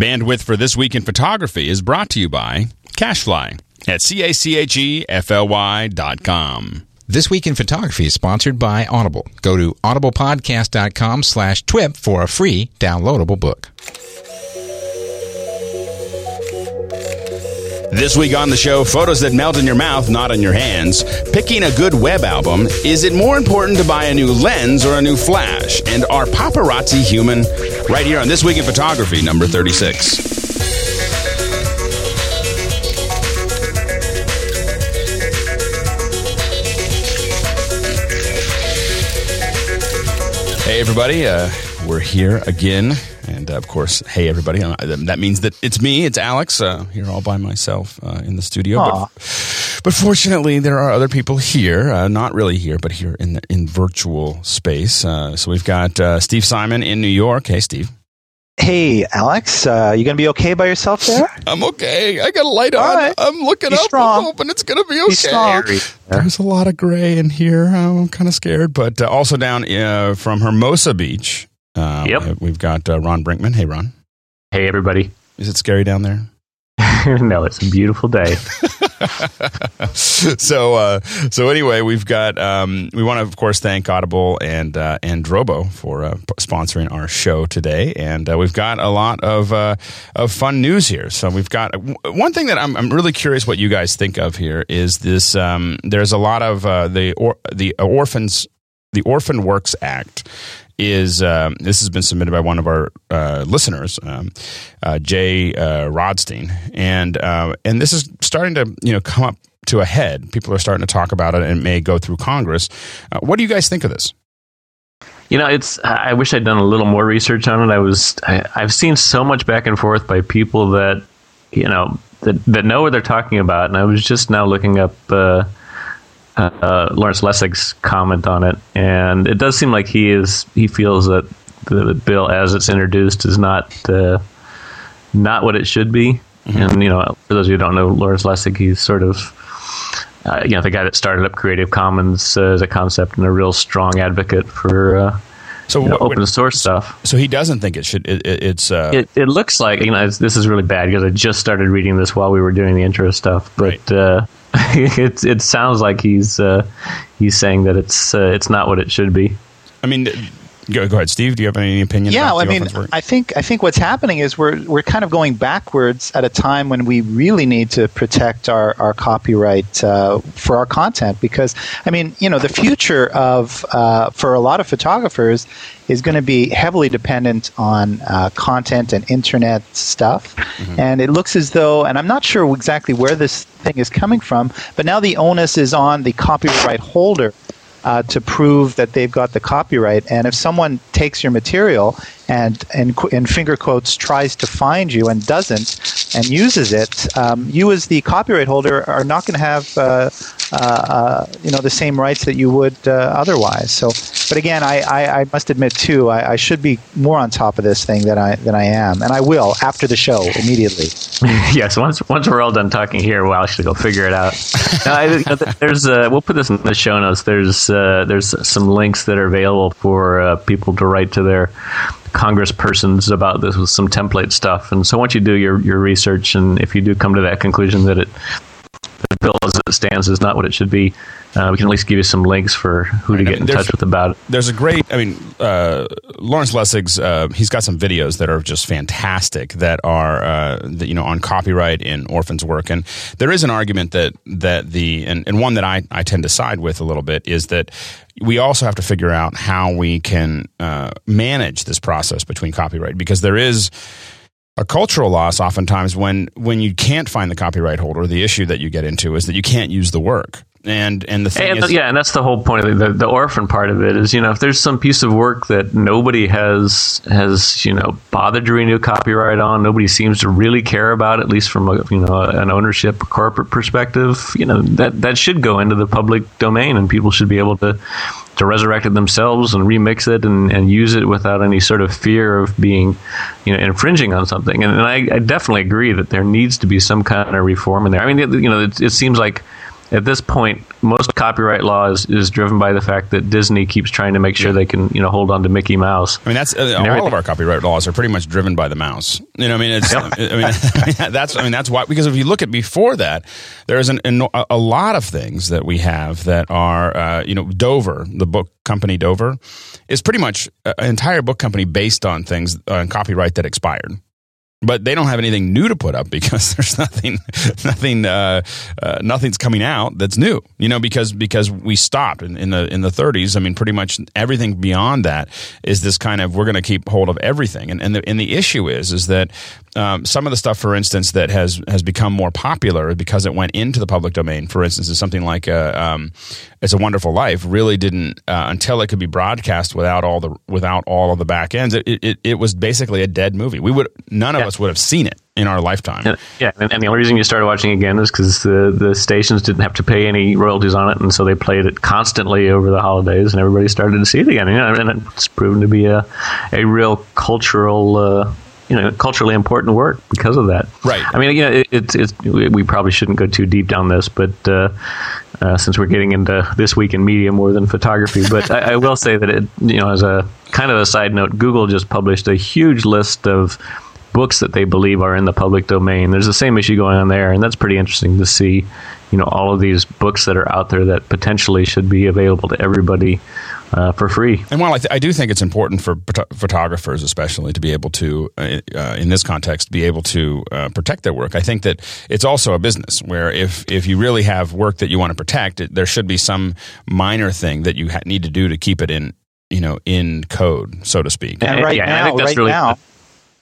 Bandwidth for This Week in Photography is brought to you by Cachefly at C-A-C-H-E-F-L-Y dot com. This Week in Photography is sponsored by Audible. Go to audiblepodcast.com slash TWIP for a free downloadable book. This week on the show, photos that melt in your mouth, not in your hands. Picking a good web album. Is it more important to buy a new lens or a new flash? And are paparazzi human? Right here on This Week in Photography, number 36. Hey, everybody. Uh, we're here again. And uh, of course, hey, everybody. Uh, that means that it's me, it's Alex, uh, here all by myself uh, in the studio. But, but, fortunately, there are other people here, uh, not really here, but here in, the, in virtual space. Uh, so we've got Steve Simon in New York. Hey, Steve. Hey, Alex, uh, you gonna be okay by yourself there? I'm okay. I got a light on. Right. I'm looking be up. Strong. I'm hoping it's gonna be okay. Be There's a lot of gray in here. I'm kind of scared, but uh, also down uh, from Hermosa Beach. Um, yep. We've got uh, Ron Brinkman. Hey, Ron. Hey, everybody. Is it scary down there? no, it's a beautiful day. so, uh, so anyway, we've got. Um, we want to, of course, thank Audible and uh, and Drobo for uh, sponsoring our show today, and uh, we've got a lot of uh, of fun news here. So we've got one thing that I'm, I'm really curious what you guys think of here is this. Um, there's a lot of uh, the or, the orphans the Orphan Works Act is um, this has been submitted by one of our uh, listeners, um, uh, Jay uh, Rodstein, and uh, and this is starting to you know come up to a head. People are starting to talk about it, and it may go through Congress. Uh, what do you guys think of this? You know, it's. I wish I'd done a little more research on it. I was. I, I've seen so much back and forth by people that you know that that know what they're talking about, and I was just now looking up uh, uh, Lawrence Lessig's comment on it, and it does seem like he is he feels that the bill as it's introduced is not uh, not what it should be. Mm-hmm. And you know, for those of you who don't know Lawrence Lessig, he's sort of uh, you know the guy that started up Creative Commons uh, as a concept and a real strong advocate for. Uh, so you know, open source stuff. So he doesn't think it should. It, it, it's. Uh, it, it looks like you know this is really bad because I just started reading this while we were doing the intro stuff, but right. it it sounds like he's uh, he's saying that it's uh, it's not what it should be. I mean, go, go ahead, Steve. Do you have any opinion? Yeah, I mean, I think I think what's happening is we're we're kind of going backwards at a time when we really need to protect our our copyright uh, for our content because I mean, you know, the future of uh, for a lot of photographers is going to be heavily dependent on uh, content and internet stuff. Mm-hmm. And it looks as though, and I'm not sure exactly where this thing is coming from, but now the onus is on the copyright holder uh, to prove that they've got the copyright. And if someone takes your material and, in, in finger quotes, tries to find you and doesn't and uses it, um, you as the copyright holder are not going to have uh, uh, uh, you know the same rights that you would uh, otherwise. So, but again, I, I, I must admit too, I, I, should be more on top of this thing than I than I am, and I will after the show immediately. yes, once once we're all done talking here, we'll actually go figure it out. I, there's uh, we'll put this in the show notes. There's there's some links that are available for people to write to their congresspersons about this with some template stuff. And so once you do your, your research, and if you do come to that conclusion that it the bill as it stands is not what it should be. Uh, we can at least give you some links for who to get I mean, in touch with about it. There's a great, I mean, uh, Lawrence Lessig's, uh, he's got some videos that are just fantastic that are, uh, that, you know, on copyright in orphans' work. And there is an argument that, that the, and, and one that I, I tend to side with a little bit is that we also have to figure out how we can uh, manage this process between copyright because there is, a cultural loss oftentimes when when you can't find the copyright holder the issue that you get into is that you can't use the work and and the thing and, is, yeah and that's the whole point of the, the orphan part of it is you know if there's some piece of work that nobody has has you know bothered to renew copyright on nobody seems to really care about at least from a you know an ownership corporate perspective you know that that should go into the public domain and people should be able to to resurrect it themselves and remix it and, and use it without any sort of fear of being, you know, infringing on something. And, and I, I, definitely agree that there needs to be some kind of reform in there. I mean, it, you know, it, it seems like at this point, most copyright law is, is driven by the fact that Disney keeps trying to make sure they can you know hold on to Mickey Mouse. I mean, that's uh, all everything. of our copyright laws are pretty much driven by the mouse. You know, I mean, it's. I mean, that's. I mean, that's why. Because if you look at before that, there's an, an a lot of things that we have that are, uh, you know, Dover, the book company Dover, is pretty much an entire book company based on things on copyright that expired but they don't have anything new to put up because there's nothing, nothing, uh, uh, nothing's coming out that's new. You know, because because we stopped in, in the in the 30s. I mean, pretty much everything beyond that is this kind of we're going to keep hold of everything. And and the, and the issue is is that um, some of the stuff, for instance, that has has become more popular because it went into the public domain. For instance, is something like uh, um, "It's a Wonderful Life." Really didn't uh, until it could be broadcast without all the without all of the back ends. It it, it was basically a dead movie. We would none of Yeah. us would have seen it in our lifetime. And, yeah, and, and the only reason you started watching again is because the the stations didn't have to pay any royalties on it, and so they played it constantly over the holidays, and everybody started to see it again. You know, and it's proven to be a a real cultural. Uh, you know, culturally important work because of that. Right. I mean, you know, it, it's it's we we probably shouldn't go too deep down this, but uh, uh, since we're getting into this week in media more than photography, but I, I will say that it, you know, as a kind of a side note, Google just published a huge list of books that they believe are in the public domain. There's the same issue going on there, and that's pretty interesting to see. You know, all of these books that are out there that potentially should be available to everybody uh, for free. And while I, th- I do think it's important for photo- photographers, especially, to be able to, uh, uh, in this context, be able to uh, protect their work, I think that it's also a business where if if you really have work that you want to protect, it, there should be some minor thing that you ha- need to do to keep it in, you know, in code, so to speak. And Yeah, right yeah, I think that's right really- now,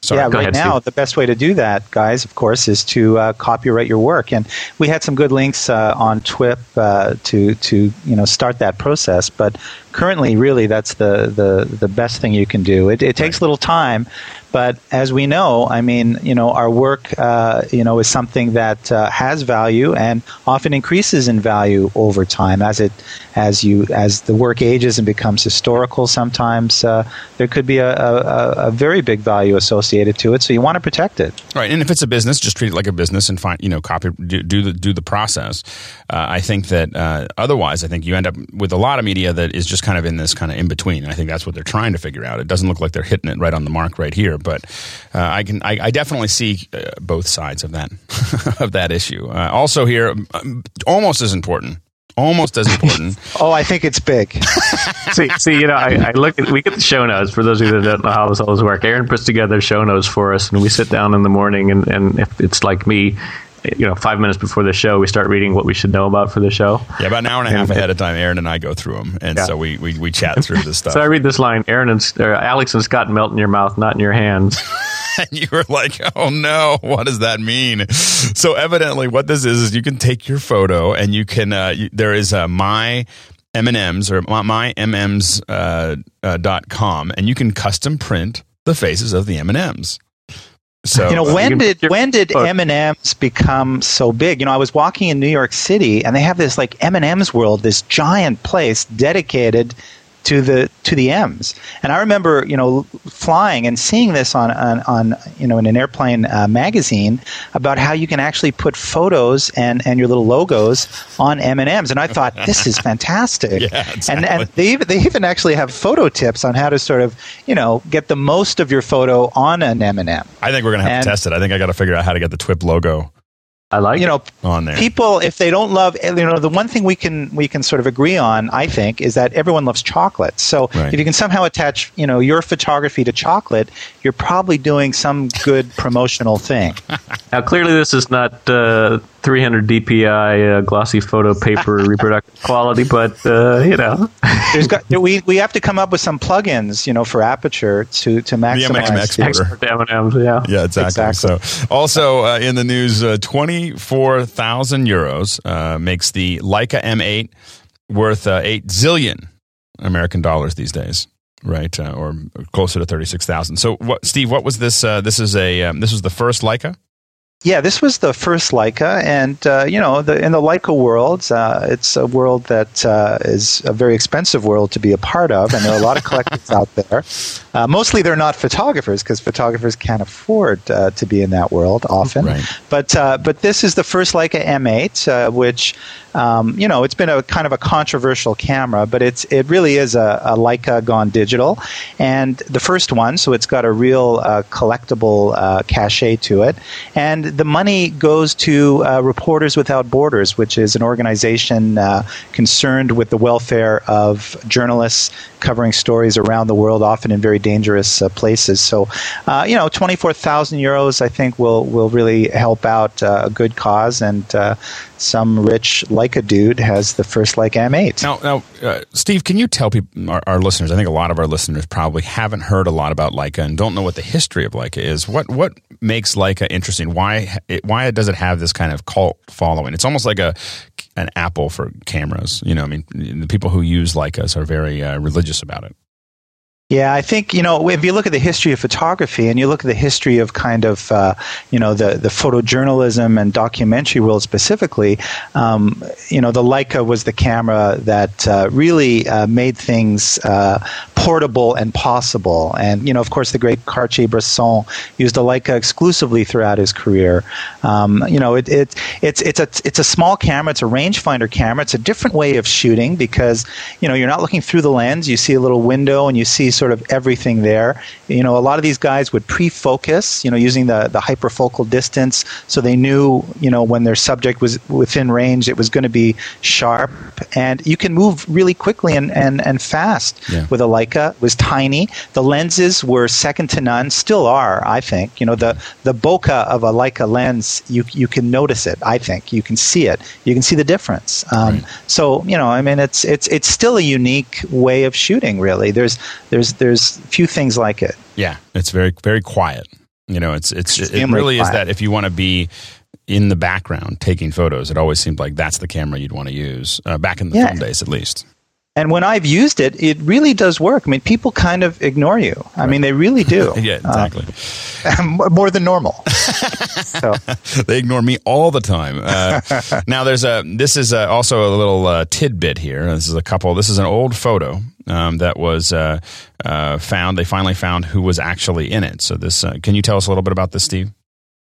Sorry, yeah, right ahead, now Steve. the best way to do that, guys, of course, is to uh, copyright your work. And we had some good links uh, on TWIP uh, to to you know start that process. But currently, really, that's the the, the best thing you can do. It, it takes a little time, but as we know, I mean, you know, our work, uh, you know, is something that uh, has value and often increases in value over time as it as you as the work ages and becomes historical. Sometimes uh, there could be a, a, a very big value associated to it, so you want to protect it. Right, and if it's a business, just treat it like a business and find you know copy do, do the do the process. Uh, I think that uh, otherwise, I think you end up with a lot of media that is just kind of in this kind of in between. And I think that's what they're trying to figure out. It doesn't look like they're hitting it right on the mark right here, but uh, I can I, I definitely see uh, both sides of that of that issue. Uh, also, here um, almost as important, almost as important. Oh, I think it's big. see, see, you know, I, I look at we get the show notes for those of you that don't know how this all works. Aaron puts together show notes for us, and we sit down in the morning, and, and if it's like me, you know, five minutes before the show, we start reading what we should know about for the show. yeah, about an hour and a half ahead of time, Aaron and I go through them, and Yeah. so we, we we chat through this stuff. So I read this line: Aaron and or Alex and Scott melt in your mouth, not in your hands. and you were like, "Oh no, what does that mean?" So evidently, what this is is you can take your photo and you can. Uh, you, there is a my M and M's or my MM's uh, uh, dot com, and you can custom print the faces of the M and M's. So you know uh, you when can did when did m&ms become so big? You know i was walking in new york city and they have this like m&ms world this giant place dedicated to the to the m's and i remember you know flying and seeing this on on, on you know in an airplane uh, magazine about how you can actually put photos and and your little logos on m&ms and i thought this is fantastic Yeah, and exactly. and they even, they even actually have photo tips on how to sort of you know get the most of your photo on an m&m I think we're gonna have And- to test it. I think I got to figure out how to get the TWIP logo I like you know on there. people if they don't love you know the one thing we can we can sort of agree on i think is that everyone loves chocolate so Right. if you can somehow attach you know your photography to chocolate you're probably doing some good promotional thing Now, clearly, this is not uh, 300 DPI uh, glossy photo paper reproductive quality, but uh, you know, there's got we, we have to come up with some plugins you know for aperture to to maximize exporter. M&Ms, yeah. Yeah, exactly. Exactly. So, also uh, in the news, uh, twenty-four thousand euros uh, makes the Leica M8 worth uh, eight zillion American dollars these days, right? Uh, or closer to thirty-six thousand. So, what, Steve? What was this? Uh, this is a um, this was the first Leica. Yeah, this was the first Leica, and uh, you know, the, in the Leica world, uh, it's a world that uh, is a very expensive world to be a part of, and there are a lot of collectors out there. Uh, mostly, they're not photographers because photographers can't afford uh, to be in that world often. Right. But uh, but this is the first Leica M8, which um, you know, it's been a kind of a controversial camera, but it's it really is a, a Leica gone digital, and the first one, so it's got a real collectible cachet to it, and the money goes to uh, Reporters Without Borders, which is an organization uh, concerned with the welfare of journalists covering stories around the world, often in very dangerous uh, places. So, uh, you know, 24,000 euros, I think, will, will really help out uh, a good cause. And uh, some rich Leica dude has the first Leica M8. Now, now Steve, can you tell people, our, our, listeners, I think a lot of our listeners probably haven't heard a lot about Leica and don't know what the history of Leica is. What, what makes Leica interesting? Why, it, why does it have this kind of cult following? It's almost like a, an Apple for cameras. You know, I mean, the people who use Leicas are very uh, religious about it. Yeah, I think you know if you look at the history of photography and you look at the history of kind of uh, you know the the photojournalism and documentary world specifically, um, you know the Leica was the camera that uh, really uh, made things uh, portable and possible. And you know, of course, the great Cartier-Bresson used a Leica exclusively throughout his career. Um, you know, it, it it's it's a it's a small camera. It's a rangefinder camera. It's a different way of shooting because you know you're not looking through the lens. You see a little window and you see sort of everything there. You know, a lot of these guys would pre-focus, you know, using the, the hyperfocal distance, so they knew, you know, when their subject was within range, it was going to be sharp. And you can move really quickly and, and, and fast yeah. with a Leica. It was tiny. The lenses were second to none, still are, I think. You know, the, the bokeh of a Leica lens, you, you can notice it, I think. You can see it. You can see the difference. Um, right. So, you know, I mean, it's, it's, it's still a unique way of shooting, really. There's, there's there's there's few things like it. Yeah, it's very very quiet. You know, it's it's it really quiet. is that if you want to be in the background taking photos, it always seemed like that's the camera you'd want to use uh, back in the yeah. film days, at least. And when I've used it, it really does work. I mean, people kind of ignore you. I right. mean, they really do. yeah, exactly. Uh, more than normal. so. They ignore me all the time. Uh, now, there's a. This is a, also a little uh, tidbit here. This is a couple. This is an old photo um, that was uh, uh, found. They finally found who was actually in it. So, this. Uh, can you tell us a little bit about this, Steve?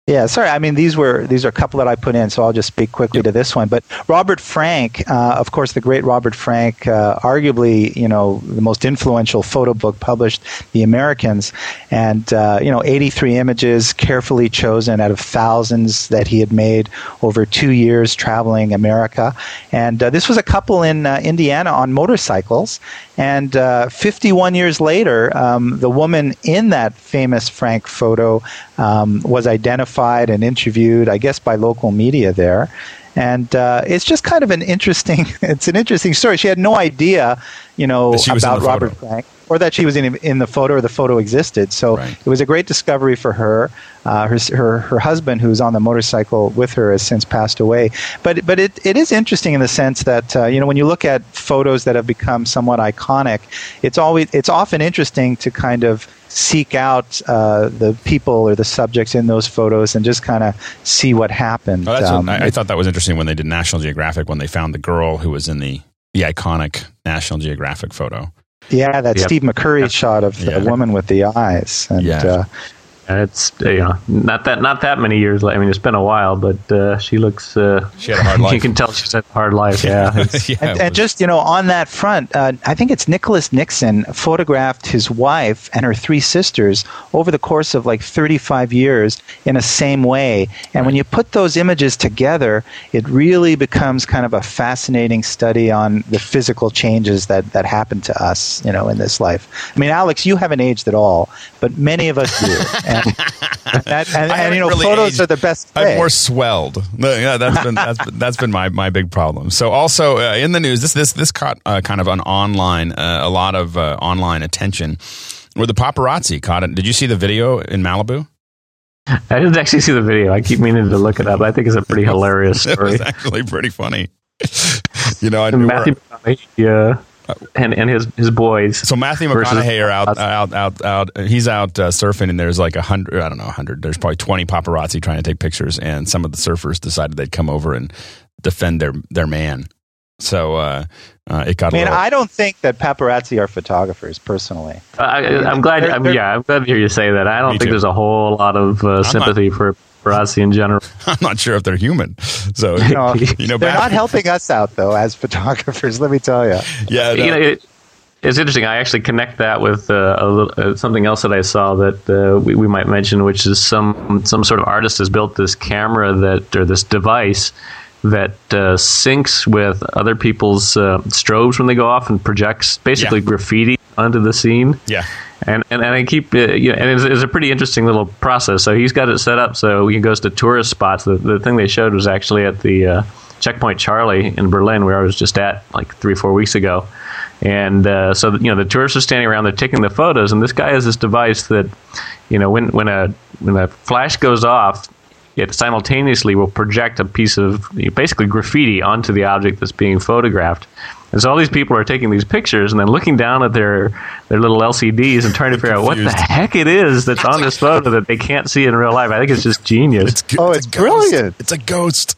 Yeah, sorry. I mean, these were these are a couple that I put in, so I'll just speak quickly to this one. But Robert Frank, uh, of course, the great Robert Frank, uh, arguably, you know, the most influential photo book published, The Americans, and uh, you know, 83 images carefully chosen out of thousands that he had made over two years traveling America. And uh, this was a couple in uh, Indiana on motorcycles, and uh, 51 years later, um, the woman in that famous Frank photo um, was identified and interviewed, I guess, by local media there. And uh, it's just kind of an interesting. It's an interesting story. She had no idea, you know, about Robert Frank or that she was in in the photo or the photo existed. So right. it was a great discovery for her. Uh, her, her her husband, who's on the motorcycle with her, has since passed away. But but it, it is interesting in the sense that uh, you know when you look at photos that have become somewhat iconic, it's always it's often interesting to kind of seek out uh, the people or the subjects in those photos and just kind of see what happened. Oh, um, I, thought that was interesting when they did National Geographic when they found the girl who was in the the iconic National Geographic photo. Yeah, that yep. Steve McCurry yep. shot of the yeah. woman with the eyes. And, yeah. Uh, it's you know not that not that many years. I mean, it's been a while, but uh, she looks. Uh, she had a hard life. you can tell she's had a hard life. Yeah, yeah and, and, just you know, on that front, uh, I think it's Nicholas Nixon photographed his wife and her three sisters over the course of like 35 years in a same way. And right. when you put those images together, it really becomes kind of a fascinating study on the physical changes that that happen to us, you know, in this life. I mean, Alex, you haven't aged at all, but many of us do. and, and, and you know, really photos aged. are the best. Way. I've more swelled. Yeah, that's been that's been, that's been my, my big problem. So also uh, in the news, this this this caught uh, kind of an online uh, a lot of uh, online attention. Where the paparazzi caught it. Did you see the video in Malibu? I didn't actually see the video. I keep meaning to look it up. I think it's a pretty hilarious story. it was actually pretty funny. you know, I Matthew. Yeah. And and his his boys. So Matthew versus- McConaughey are out, out, out, out. He's out uh, surfing, and there's like a hundred. I don't know, a hundred. There's probably twenty paparazzi trying to take pictures, and some of the surfers decided they'd come over and defend their their man. So uh, uh, it got. I mean, a little, I don't think that paparazzi are photographers, personally. I, I'm glad. I'm, yeah, I'm glad to hear you say that. I don't think too. there's a whole lot of uh, sympathy for paparazzi in general. I'm not sure if they're human. So You know, you know, they're back- not helping us out though as photographers. Let me tell you. Yeah, no. you know, it, it's interesting. I actually connect that with uh, a little, uh, something else that I saw that uh, we, we might mention, which is some some sort of artist has built this camera that or this device that uh, syncs with other people's uh, strobes when they go off and projects basically Yeah. graffiti onto the scene. yeah. And, and and I keep uh, you know, and it's, it's a pretty interesting little process. So he's got it set up so he goes to tourist spots. The the thing they showed was actually at the uh, Checkpoint Charlie in Berlin, where I was just at like three four weeks ago. And uh, so you know the tourists are standing around, they're taking the photos, and this guy has this device that you know when when a when a flash goes off. It simultaneously will project a piece of basically graffiti onto the object that's being photographed. And so all these people are taking these pictures and then looking down at their their little LCDs and trying to figure out what the heck it is that's on this photo that they can't see in real life. I think it's just genius. Oh, a it's ghost. brilliant. It's a ghost.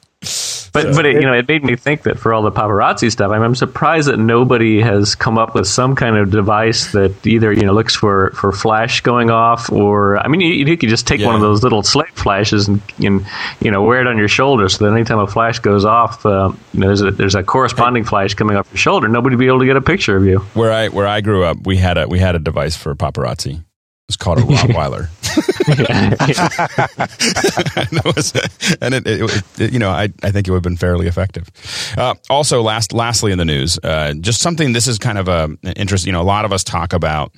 But but it, you know it made me think that for all the paparazzi stuff, I'm, I'm surprised that nobody has come up with some kind of device that either you know looks for, for flash going off or I mean you, you could just take one of those little slate flashes and, and you know wear it on your shoulder so that anytime a flash goes off, uh, you know there's a, there's a corresponding flash coming off your shoulder. Nobody would be able to get a picture of you. Where I where I grew up, we had a we had a device for paparazzi. Was called a Rottweiler. and it was, and it, it, it- you know, I, I think it would have been fairly effective. Uh, also, last, lastly in the news, uh, just something. This is kind of a an interest. You know, a lot of us talk about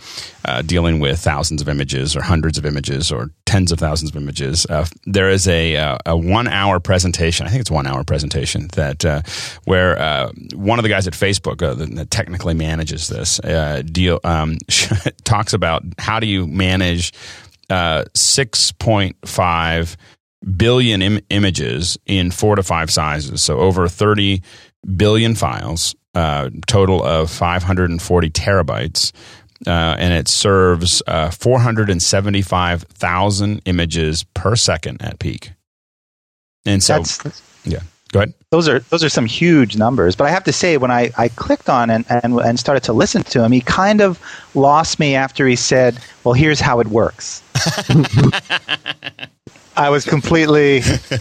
uh, dealing with thousands of images, or hundreds of images, or tens of thousands of images. Uh, there is a uh, a one hour presentation. I think it's one hour presentation that uh, where uh, one of the guys at Facebook uh, that, technically manages this uh, deal um, talks about how do you manage uh, 6.5 billion Im- images in four to five sizes. So over 30 billion files, total of 540 terabytes. Uh, and it serves uh, 475,000 images per second at peak. And so, That's yeah, go ahead. those are those are some huge numbers. But I have to say, when I, I clicked on and, and and started to listen to him, he kind of lost me after he said, "Well, here's how it works." I was completely.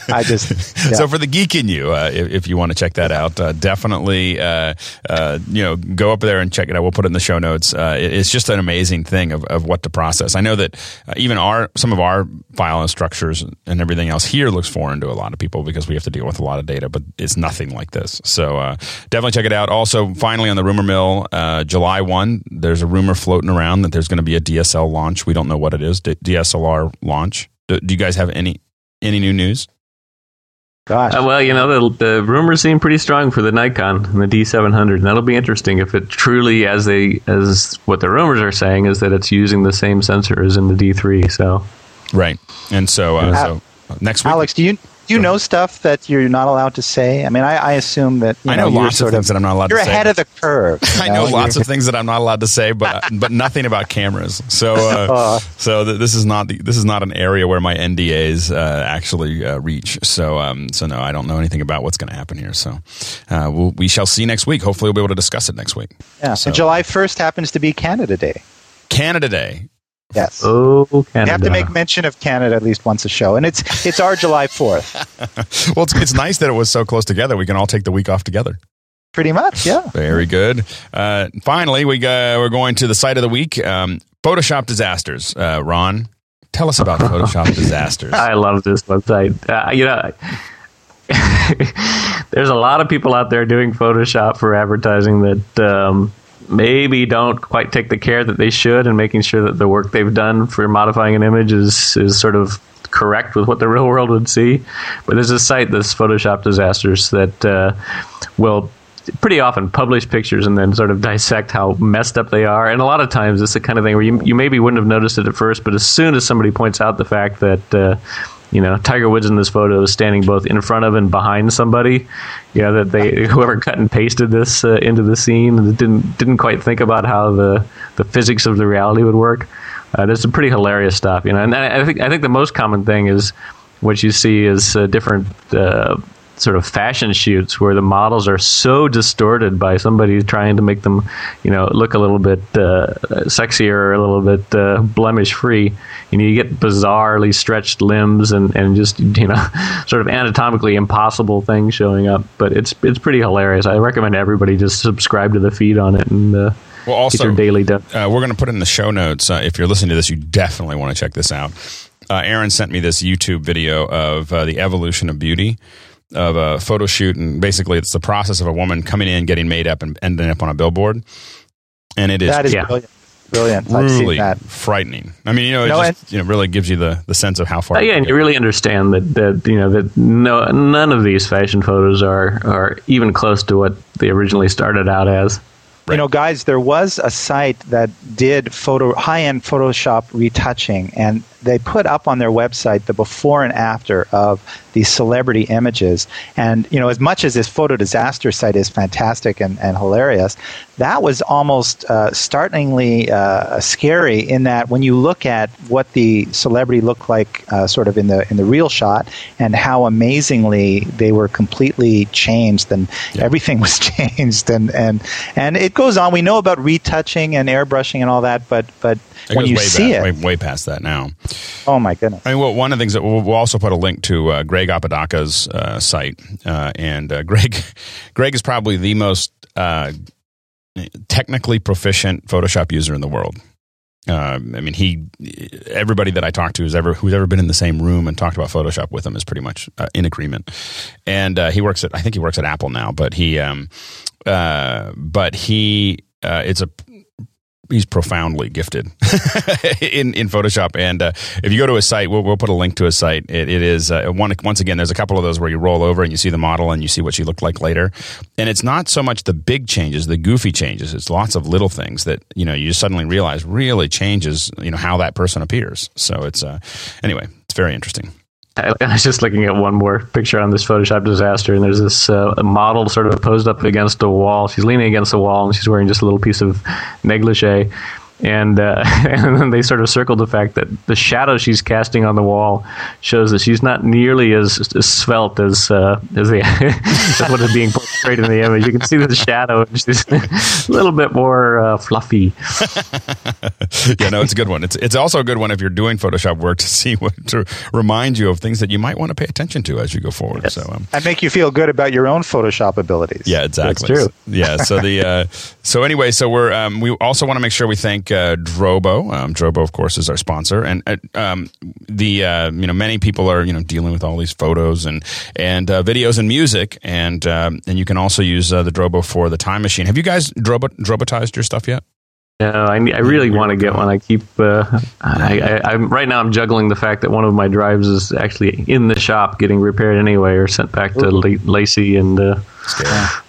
I just. yeah. So for the geek in you, uh, if, if you want to check that out, uh, definitely uh, uh, you know go up there and check it out. We'll put it in the show notes. Uh, it- it's just an amazing thing of, of what to process. I know that uh, even our some of our file and structures and everything else here looks foreign to a lot of people because we have to deal with a lot of data, but it's nothing like this. So uh, definitely check it out. Also, finally on the rumor mill, uh, July one, there's a rumor floating around that there's going to be a DSL launch. We don't know what it is. D- DSLR launch. Do, do you guys have any any new news? Gosh. Uh, well, you know, the, the rumors seem pretty strong for the Nikon and the D700, and that'll be interesting if it truly, as they as what the rumors are saying, is that it's using the same sensor as in the D3. So, Right. And so, uh, Al- so uh, next week, Alex, do you do you know stuff that you're not allowed to say? I mean, I, I assume that you I know you're lots of things that I'm not allowed to You're say. ahead of the curve. I know lots of things that I'm not allowed to say, but but nothing about cameras. So uh, Uh. so th- this is not the, this is not an area where my NDAs uh, actually uh, reach. So um, so no, I don't know anything about what's going to happen here. So uh, we'll, we shall see next week. Hopefully, we'll be able to discuss it next week. Yeah. So- And July 1st happens to be Canada Day. Canada Day. Yes. oh, Canada. We have to make mention of Canada at least once a show, and it's it's our July Fourth, Well, it's, it's nice that it was so close together. We can all take the week off together. pretty much. Yeah. Very good. Uh, finally, we go, we're going to the site of the week. Um, Photoshop disasters. Uh, Ron, tell us about Photoshop disasters. I love this website. Uh, you know, there's a lot of people out there doing Photoshop for advertising that um, maybe don't quite take the care that they should in making sure that the work they've done for modifying an image is is sort of correct with what the real world would see. But there's a site, this Photoshop disasters, that uh, will pretty often publish pictures and then sort of dissect how messed up they are. And a lot of times it's the kind of thing where you, you maybe wouldn't have noticed it at first, but as soon as somebody points out the fact that uh, you know, Tiger Woods in this photo is standing both in front of and behind somebody. You know that they whoever cut and pasted this uh, into the scene didn't didn't quite think about how the the physics of the reality would work. Uh, there's some pretty hilarious stuff, you know. And I think I think the most common thing is what you see is uh, different uh, sort of fashion shoots where the models are so distorted by somebody trying to make them, you know, look a little bit uh, sexier or a little bit uh, blemish free. You know, you get bizarrely stretched limbs and, and just you know, sort of anatomically impossible things showing up. But it's it's pretty hilarious. I recommend everybody just subscribe to the feed on it and. Uh, well, also, daily. Uh, we're going to put in the show notes. Uh, if you're listening to this, you definitely want to check this out. Uh, Aaron sent me this YouTube video of uh, the evolution of beauty of a photo shoot, and basically it's the process of a woman coming in, getting made up, and ending up on a billboard. And it is That is Yeah. brilliant. Brilliant. I've seen really that. frightening. I mean, you know, it No, just you know really gives you the, the sense of how far. Yeah, and you really understand that, that you know that no none of these fashion photos are are even close to what they originally started out as. You know, guys, there was a site that did photo high-end Photoshop retouching, and they put up on their website the before and after of these celebrity images. And you know, as much as this photo disaster site is fantastic and, and hilarious, that was almost uh, startlingly uh, scary. In that, when you look at what the celebrity looked like, uh, sort of in the in the real shot, and how amazingly they were completely changed, and everything was changed, and and and it goes on. We know about retouching and airbrushing and all that, but but It when you see back, it, way, way past that now. Oh my goodness. I mean, well, one of the things that we'll, we'll also put a link to uh, Greg Apodaca's uh, site, uh, and uh, Greg, Greg is probably the most uh, technically proficient Photoshop user in the world. Um, I mean, he, everybody that I talked to who's ever who's ever been in the same room and talked about Photoshop with him is pretty much uh, in agreement. And uh, he works at, I think he works at Apple now, but he, um, uh, but he, uh, it's a he's profoundly gifted in in Photoshop. And uh, if you go to his site, we'll, we'll put a link to his site. It, it is uh, one once again. There's a couple of those where you roll over and you see the model and you see what she looked like later. And it's not so much the big changes, the goofy changes. It's lots of little things that you know you suddenly realize really changes you know how that person appears. So it's uh, anyway, it's very interesting. I, was just looking at one more picture on this Photoshop disaster, and there's this uh, model sort of posed up against a wall. She's leaning against a wall, and she's wearing just a little piece of negligee. And uh, and then they sort of circled the fact that the shadow she's casting on the wall shows that she's not nearly as, as svelte as uh, as, the, as what is being portrayed in the image. You can see the shadow; and she's a little bit more uh, fluffy. yeah, no, it's a good one. It's it's also a good one if you're doing Photoshop work to see what to remind you of things that you might want to pay attention to as you go forward. So um, And make you feel good about your own Photoshop abilities. Yeah, exactly. That's true. Yeah. So the uh, so anyway, so we're um, we also want to make sure we thank uh, Drobo. Um, Drobo, of course, is our sponsor, and uh, um, the uh, you know many people are you know dealing with all these photos and and uh, videos and music, and um, and you can also use uh, the Drobo for the time machine. Have you guys Drobo Drobotized your stuff yet? No, I, I really want to get one. I keep. Uh, I, I, I'm right now. I'm juggling the fact that one of my drives is actually in the shop getting repaired anyway, or sent back to La- LaCie, and uh,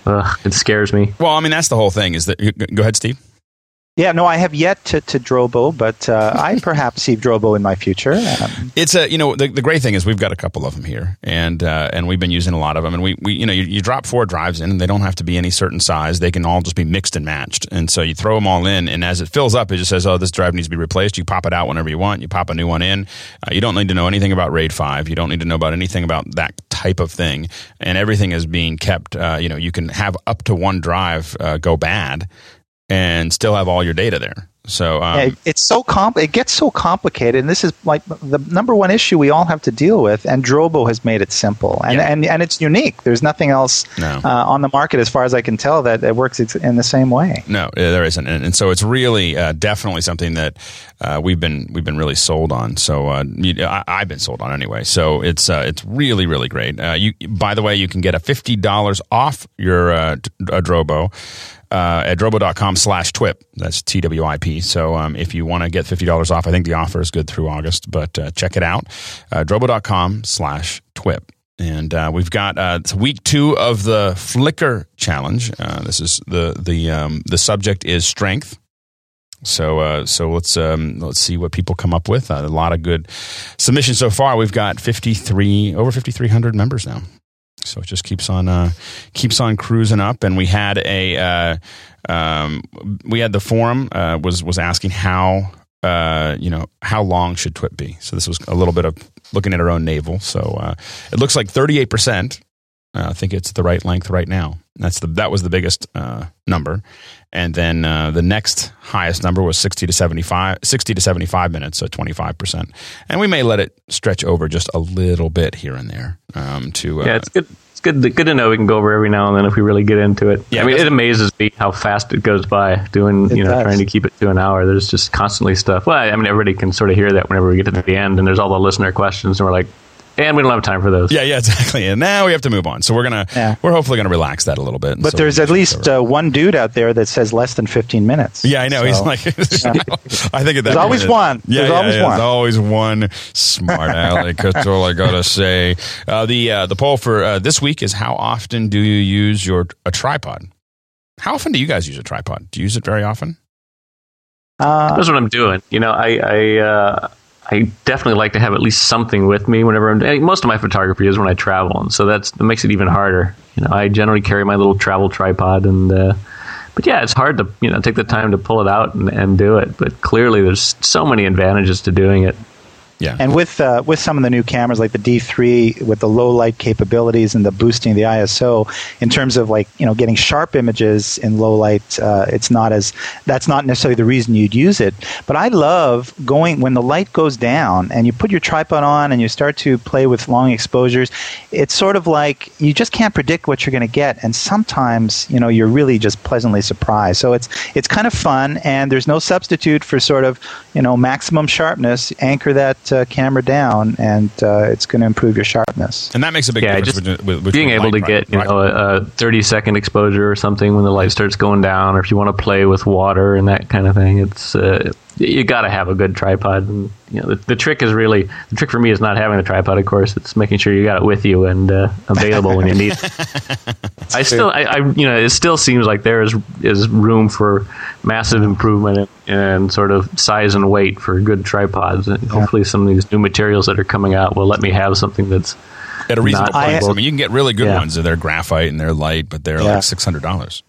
uh, it scares me. Well, I mean that's the whole thing. Is that go ahead, Steve? Yeah, no, I have yet to, to Drobo, but uh, I perhaps see Drobo in my future. Um, It's a you know the, the great thing is we've got a couple of them here and uh, and we've been using a lot of them and we, we you know you, you drop four drives in and they don't have to be any certain size. They can all just be mixed and matched and so you throw them all in and as it fills up it just says oh this drive needs to be replaced. You pop it out whenever you want. You pop a new one in. Uh, you don't need to know anything about RAID five. You don't need to know about anything about that type of thing and everything is being kept uh, you know you can have up to one drive uh, go bad and still have all your data there so um, it, it's so comp. It gets so complicated, and this is like the number one issue we all have to deal with. And Drobo has made it simple, and Yeah. and, and it's unique. There's nothing else No. uh, on the market, as far as I can tell, that, that works in the same way. No, there isn't, and, and so it's really uh, definitely something that uh, we've been we've been really sold on. So uh, I, I've been sold on anyway. So it's uh, it's really really great. Uh, you by the way, you can get a fifty dollars off your Drobo. Uh, at drobo.com slash twip. That's T W I P. So um, if you want to get $50 off, I think the offer is good through August, but uh, check it out. Uh, drobo.com slash twip. And uh, we've got uh, it's week two of the Flickr challenge. Uh, this is the the um, the subject is strength. So uh, so let's um, let's see what people come up with. Uh, a lot of good submissions so far. We've got fifty three over fifty three hundred members now. So it just keeps on uh, keeps on cruising up. And we had a uh, um, we had the forum uh, was was asking how uh, you know how long should TWIP be. So this was a little bit of looking at our own navel. So uh, it looks like thirty eight percent. Uh, I think it's the right length right now. That's the that was the biggest uh, number, and then uh, the next highest number was sixty to 75, 60 to seventy five minutes, so twenty five percent. And we may let it stretch over just a little bit here and there um, to uh, yeah, it's good. It's good. To, good to know we can go over every now and then if we really get into it. Yeah, I mean, it amazes me how fast it goes by doing you know does. trying to keep it to an hour. There's just constantly stuff. Well, I mean, everybody can sort of hear that whenever we get to the end, and there's all the listener questions, and we're like, and we don't have time for those. Yeah, yeah, exactly. And now we have to move on. So we're gonna Yeah. we're hopefully gonna relax that a little bit. But So there's at least uh, one dude out there that says less than 15 minutes. yeah, I know. He's So- like, I think at that There's always point- one. Yeah, There's yeah, always yeah, one. There's always one smart aleck. That's all I gotta say. Uh, the uh, the poll for uh, this week is how often do you use your a tripod? How often do you guys use a tripod? Do you use it very often? Uh, That's what I'm doing. You know, I I, uh, I definitely like to have at least something with me whenever I'm. eh, Most of my photography is when I travel, and so that's that makes it even harder. You know, I generally carry my little travel tripod, and uh, but yeah, it's hard to you know take the time to pull it out and, and do it. But clearly, there's so many advantages to doing it. Yeah. And with uh, with some of the new cameras like the D3 with the low light capabilities and the boosting the ISO, in terms of like you know getting sharp images in low light, uh, it's not as that's not necessarily the reason you'd use it. But I love going when the light goes down and you put your tripod on and you start to play with long exposures. It's sort of like you just can't predict what you're going to get, and sometimes you know you're really just pleasantly surprised. So it's it's kind of fun, and there's no substitute for sort of you know maximum sharpness. Anchor that uh, camera down, and uh, it's going to improve your sharpness. And that makes a big Yeah, difference. just between- between being able to light get you pri- know a, a 30 second exposure or something when the light starts going down, or if you want to play with water and that kind of thing, it's uh, you got to have a good tripod. And you know the, the trick is really the trick for me is not having a tripod. Of course, it's making sure you got it with you and uh, available when you need. it. I still, I, I, you know, it still seems like there is is room for massive improvement in, in sort of size and weight for good tripods. And hopefully, some of these new materials that are coming out will let me have something that's at a reasonable price. I, I- mean, you can get really good Yeah. ones. They're graphite and they're light, but they're Yeah. like six hundred dollars.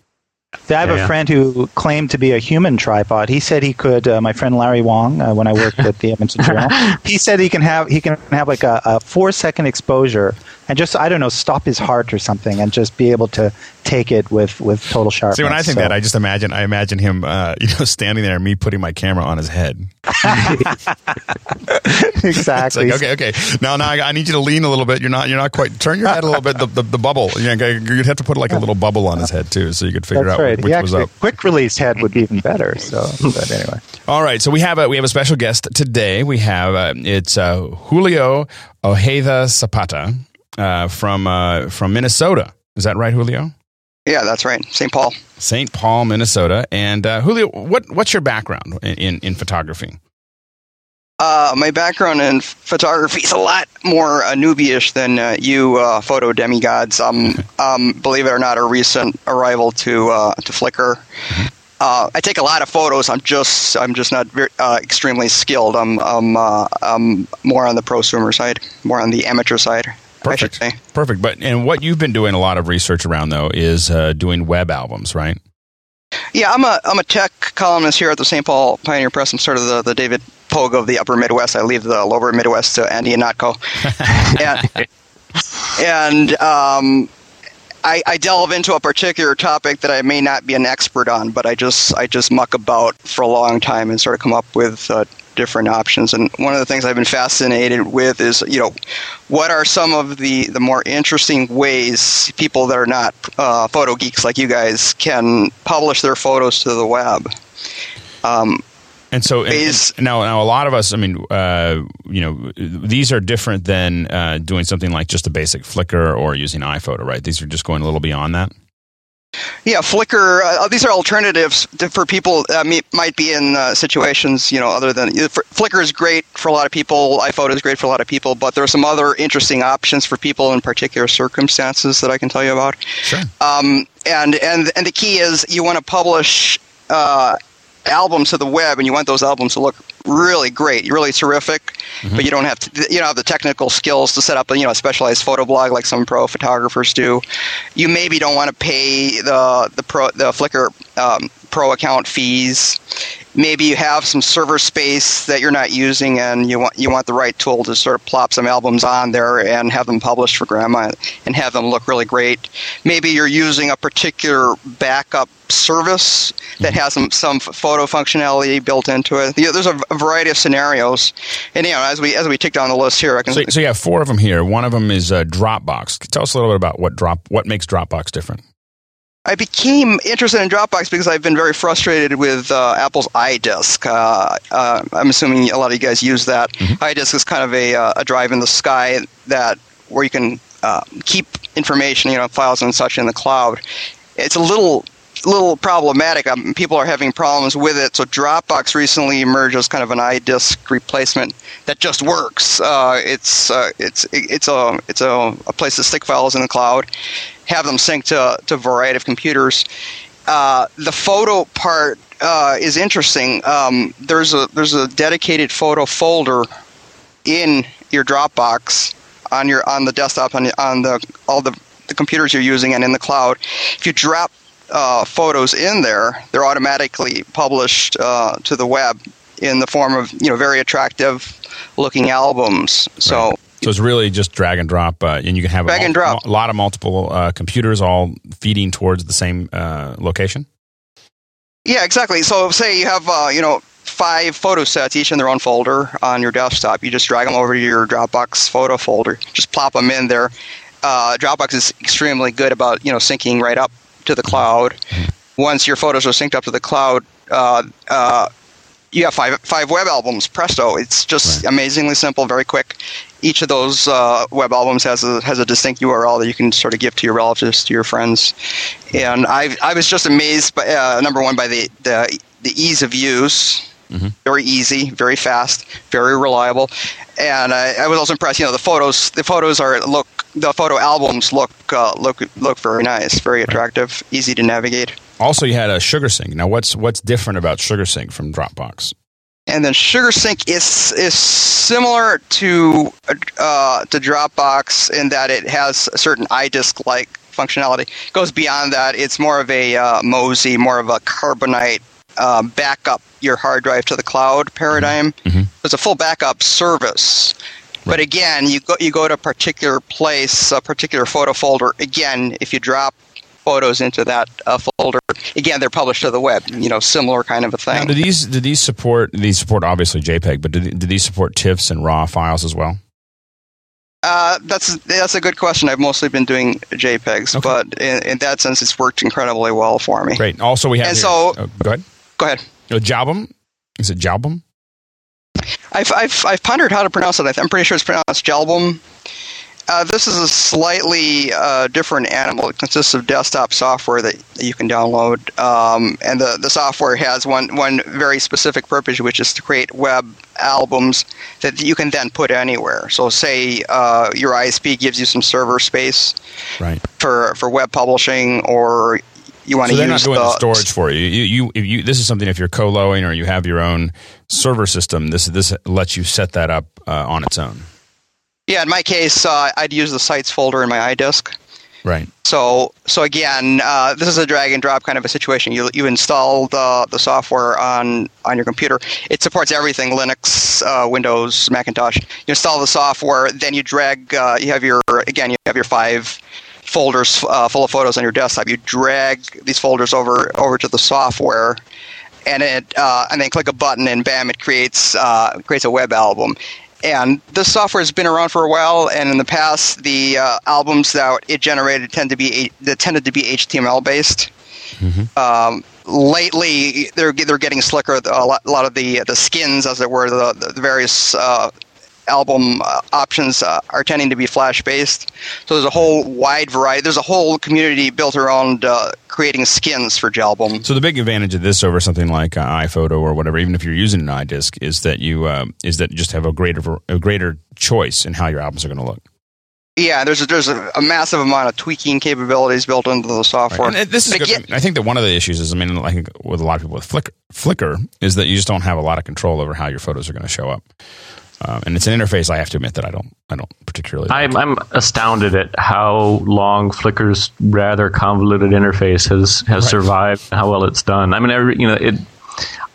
I have Yeah, a friend who claimed to be a human tripod. He said he could. Uh, my friend Larry Wong, uh, when I worked at the Edmonton Journal, he said he can have he can have like a, a four second exposure and just I don't know stop his heart or something and just be able to take it with with total sharpness. See, when I think So- that, I just imagine I imagine him, uh, you know, standing there, and me putting my camera on his head. Exactly. like, okay, okay, now, now I, I need you to lean a little bit. You're not, you're not quite. Turn your head a little bit. The, the, the bubble. You know, you'd have to put like a little bubble on his head too, so you could figure That's out right. which was actually, up. quick release head would be even better. So, but anyway, All right, so we have a we have a special guest today. We have uh, it's uh, Julio Ojeda Zapata uh, from uh, from Minnesota. Is that right, Julio? Yeah, that's right. St. Paul. St. Paul, Minnesota. And uh, Julio, what what's your background in, in, in photography? Uh, my background in photography is a lot more uh, newbie-ish than uh, you uh, photo demigods. Um, um, believe it or not, a recent arrival to uh, to Flickr. Uh, I take a lot of photos. I'm just I'm just not very, uh, extremely skilled. I'm I'm, uh, I'm more on the prosumer side, more on the amateur side. Perfect. Perfect. But and what you've been doing a lot of research around though is uh, doing web albums, right? Yeah, I'm a I'm a tech columnist here at the St. Paul Pioneer Press. I'm sort of the, the David Pogue of the Upper Midwest. I leave the lower Midwest to Andy Ihnatko. and and um, I, I delve into a particular topic that I may not be an expert on, but I just I just muck about for a long time and sort of come up with uh, different options. And one of the things I've been fascinated with is you know what are some of the the more interesting ways people that are not uh, photo geeks like you guys can publish their photos to the web. Um, And so and- and now, now a lot of us, I mean, uh, you know, these are different than uh, doing something like just a basic Flickr or using iPhoto, right? These are just going a little beyond that. Yeah, Flickr. Uh, these are alternatives to, for people that me- might be in uh, situations, you know, other than for, Flickr is great for a lot of people. iPhoto is great for a lot of people, but there are some other interesting options for people in particular circumstances that I can tell you about. Sure. Um, and and and the key is you want to publish uh, albums to the web and you want those albums to look really great, really terrific, Mm-hmm. but you don't have to, you don't have the technical skills to set up a you know a specialized photo blog like some pro photographers do. You maybe don't want to pay the the pro the Flickr um, pro account fees. Maybe you have some server space that you're not using, and you want you want the right tool to sort of plop some albums on there and have them published for grandma and have them look really great. Maybe you're using a particular backup service that Mm-hmm. has some some photo functionality built into it. You know, there's a, a variety of scenarios, and you know as we as we tick down the list here, I can So, so you have four of them here. One of them is uh, Dropbox. Tell us a little bit about what drop what makes Dropbox different. I became interested in Dropbox because I've been very frustrated with uh, Apple's iDisk. Uh, uh, I'm assuming a lot of you guys use that. iDisk is kind of a, uh, a drive in the sky that where you can uh, keep information, you know, files and such in the cloud. It's a little little problematic. Um, people are having problems with it. So Dropbox recently emerged as kind of an iDisk replacement that just works. Uh, it's uh, it's it's a it's a, a place to stick files in the cloud, have them sync to to a variety of computers. Uh, the photo part uh, is interesting. Um, there's a there's a dedicated photo folder in your Dropbox on your on the desktop on, on the all the, the computers you're using and in the cloud. If you drop uh, photos in there, they're automatically published uh, to the web in the form of you know very attractive looking albums. So. So it's really just drag and drop, uh, and you can have a, Drag and drop. a lot of multiple uh, computers all feeding towards the same uh, location. Yeah, exactly. So say you have uh, you know five photo sets, each in their own folder on your desktop. You just drag them over to your Dropbox photo folder. Just plop them in there. Uh, Dropbox is extremely good about you know syncing right up to the cloud. Once your photos are synced up to the cloud, uh, uh, you have five five web albums. Presto! It's just Right. amazingly simple, very quick. Each of those uh, web albums has a has a distinct URL that you can sort of give to your relatives, to your friends. And I I was just amazed by uh, number one by the the, the ease of use. Very easy, very fast, very reliable, and I, I was also impressed. You know, the photos, the photos are look, the photo albums look uh, look look very nice, very attractive, easy to navigate. Also, you had a SugarSync. Now, what's what's different about SugarSync from Dropbox? and then SugarSync is is similar to uh, to Dropbox in that it has a certain iDisk like functionality. It goes beyond that. It's more of a uh, Mozy, more of a Carbonite uh, backup your hard drive to the cloud paradigm. It's a full backup service. But again, you go you go to a particular place, a particular photo folder. Again, if you drop photos into that uh, folder, again they're published to the web. You know, similar kind of a thing. Now, do these do these support these support obviously JPEG, but do, do these support TIFFs and RAW files as well? Uh, that's that's a good question. I've mostly been doing JPEGs, Okay. but in, in that sense, it's worked incredibly well for me. Great. Also, we have And here- so- oh, go ahead. Go ahead. Oh, Jalbum. Is it Jalbum? I've, I've, I've pondered how to pronounce it. I'm pretty sure it's pronounced Jalbum. Uh, this is a slightly uh, different animal. It consists of desktop software that, that you can download, um, and the, the software has one one very specific purpose, which is to create web albums that you can then put anywhere. So, say uh, your ISP gives you some server space Right. for for web publishing, or you want So to they're use not doing the the storage for you. You, you, if you, this is something if you're co-loing or you have your own server system. This this lets you set that up uh, on its own. Yeah, in my case, uh, I'd use the sites folder in my iDisk. Right. So, so again, uh, this is a drag and drop kind of a situation. You you install the the software on on your computer. It supports everything: Linux, uh, Windows, Macintosh. You install the software, then you drag. Uh, you have your again, you have your five folders uh, full of photos on your desktop. You drag these folders over over to the software, and it uh, and then click a button, and bam, it creates uh, creates a web album. And this software has been around for a while, and in the past, the uh, albums that it generated tend to be that tended to be HTML based. Um, lately, they're they're getting slicker. A lot, a lot of the the skins, as it were, the, the various uh, album uh, options uh, are tending to be Flash based. So there's a whole wide variety. There's a whole community built around uh, creating skins for Jalbum. So the big advantage of this over something like uh, iPhoto or whatever, even if you're using an iDisk, is that you uh, is that you just have a greater a greater choice in how your albums are going to look. Yeah, there's a, there's a, a, massive amount of tweaking capabilities built into the software. Right. this is. I think that one of the issues is, I mean, I think with a lot of people with Flickr, Flickr is that you just don't have a lot of control over how your photos are going to show up. Um, and it's an interface I have to admit that I don't I don't particularly. Like. I'm I'm astounded at how long Flickr's rather convoluted interface has has right. survived, how well it's done. I mean, every, you know, it.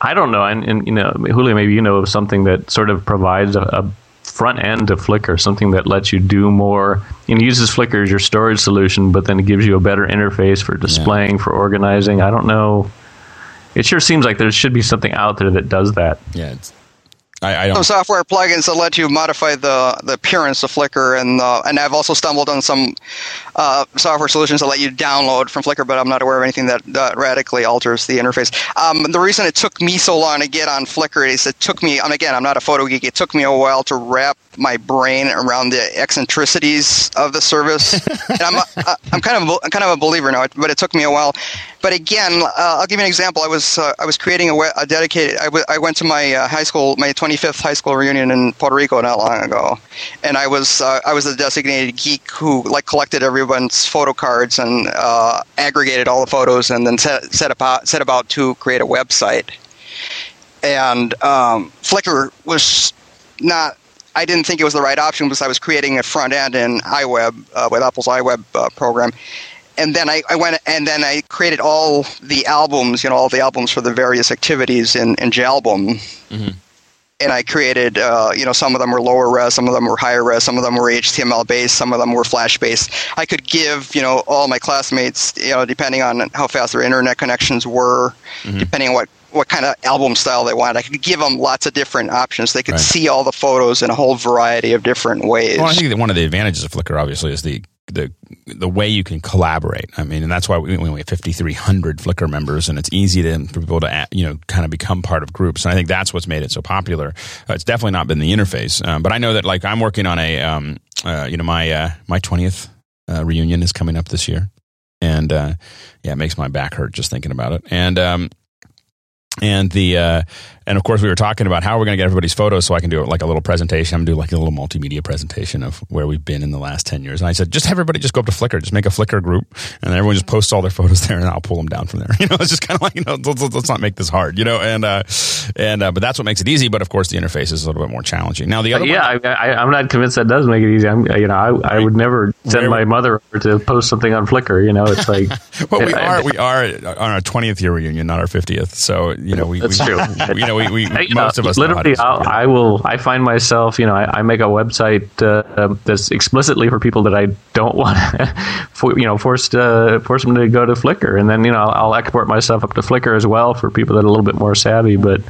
I don't know, and, and, you know, Julio, maybe you know of something that sort of provides a, a front end to Flickr, something that lets you do more. And uses Flickr as your storage solution, but then it gives you a better interface for displaying, yeah. for organizing. I don't know. It sure seems like there should be something out there that does that. Yeah, I, I, don't. Some software plugins that let you modify the, the appearance of Flickr, and uh, and I've also stumbled on some uh, software solutions that let you download from Flickr, but I'm not aware of anything that, that radically alters the interface. Um, the reason it took me so long to get on Flickr is it took me, and again, I'm not a photo geek. It took me a while to wrap my brain around the eccentricities of the service. and I'm a, I'm kind of a, kind of a believer now, but it took me a while. But again, uh, I'll give you an example. I was uh, I was creating a, a dedicated. I, w- I went to my uh, high school, my 25th high school reunion in Puerto Rico not long ago, and I was uh, I was the designated geek who like collected everyone's photo cards and uh, aggregated all the photos, and then set set about set about to create a website. And um, Flickr was not I didn't think it was the right option because I was creating a front end in iWeb uh, with Apple's iWeb uh, program. And then I, I, went and then I created all the albums, you know, all the albums for the various activities in, in JALbum. Mm-hmm. And I created, uh, you know, some of them were lower res, some of them were higher res, some of them were HTML based, some of them were Flash based. I could give, you know, all my classmates, you know, depending on how fast their internet connections were, mm-hmm. depending on what what kind of album style they wanted. I could give them lots of different options. They could right. see all the photos in a whole variety of different ways. Well, I think that one of the advantages of Flickr, obviously, is the the the way you can collaborate. I mean, and that's why we, we have 5,300 Flickr members, and it's easy to, for people to you know kind of become part of groups. And I think that's what's made it so popular. Uh, it's definitely not been the interface, um, but I know that like I'm working on a um, uh, you know my uh, my 20th uh, reunion is coming up this year, and uh, yeah, it makes my back hurt just thinking about it. And um, and the uh, and of course we were talking about how we're going to get everybody's photos so I can do like a little presentation. I'm going to do like a little multimedia presentation of where we've been in the last 10 years. And I said, just have everybody just go up to Flickr, just make a Flickr group and everyone just posts all their photos there and I'll pull them down from there. You know, it's just kind of like, you know, let's, let's, not make this hard, you know, and, uh, and, uh, but that's what makes it easy. But of course the interface is a little bit more challenging. Now the other, yeah, one, I, am not convinced that does make it easy. I'm, you know, I, I would never send my mother to post something on Flickr, you know, it's like, well, we are, we are on our 20th year reunion, not our 50th. So, you know, we, that's we, true. you know, we, we most of us literally, I will. I find myself, you know, I, I make a website uh, that's explicitly for people that I don't want, for, you know, forced uh, force them to go to Flickr, and then you know, I'll, I'll, export myself up to Flickr as well for people that are a little bit more savvy, but.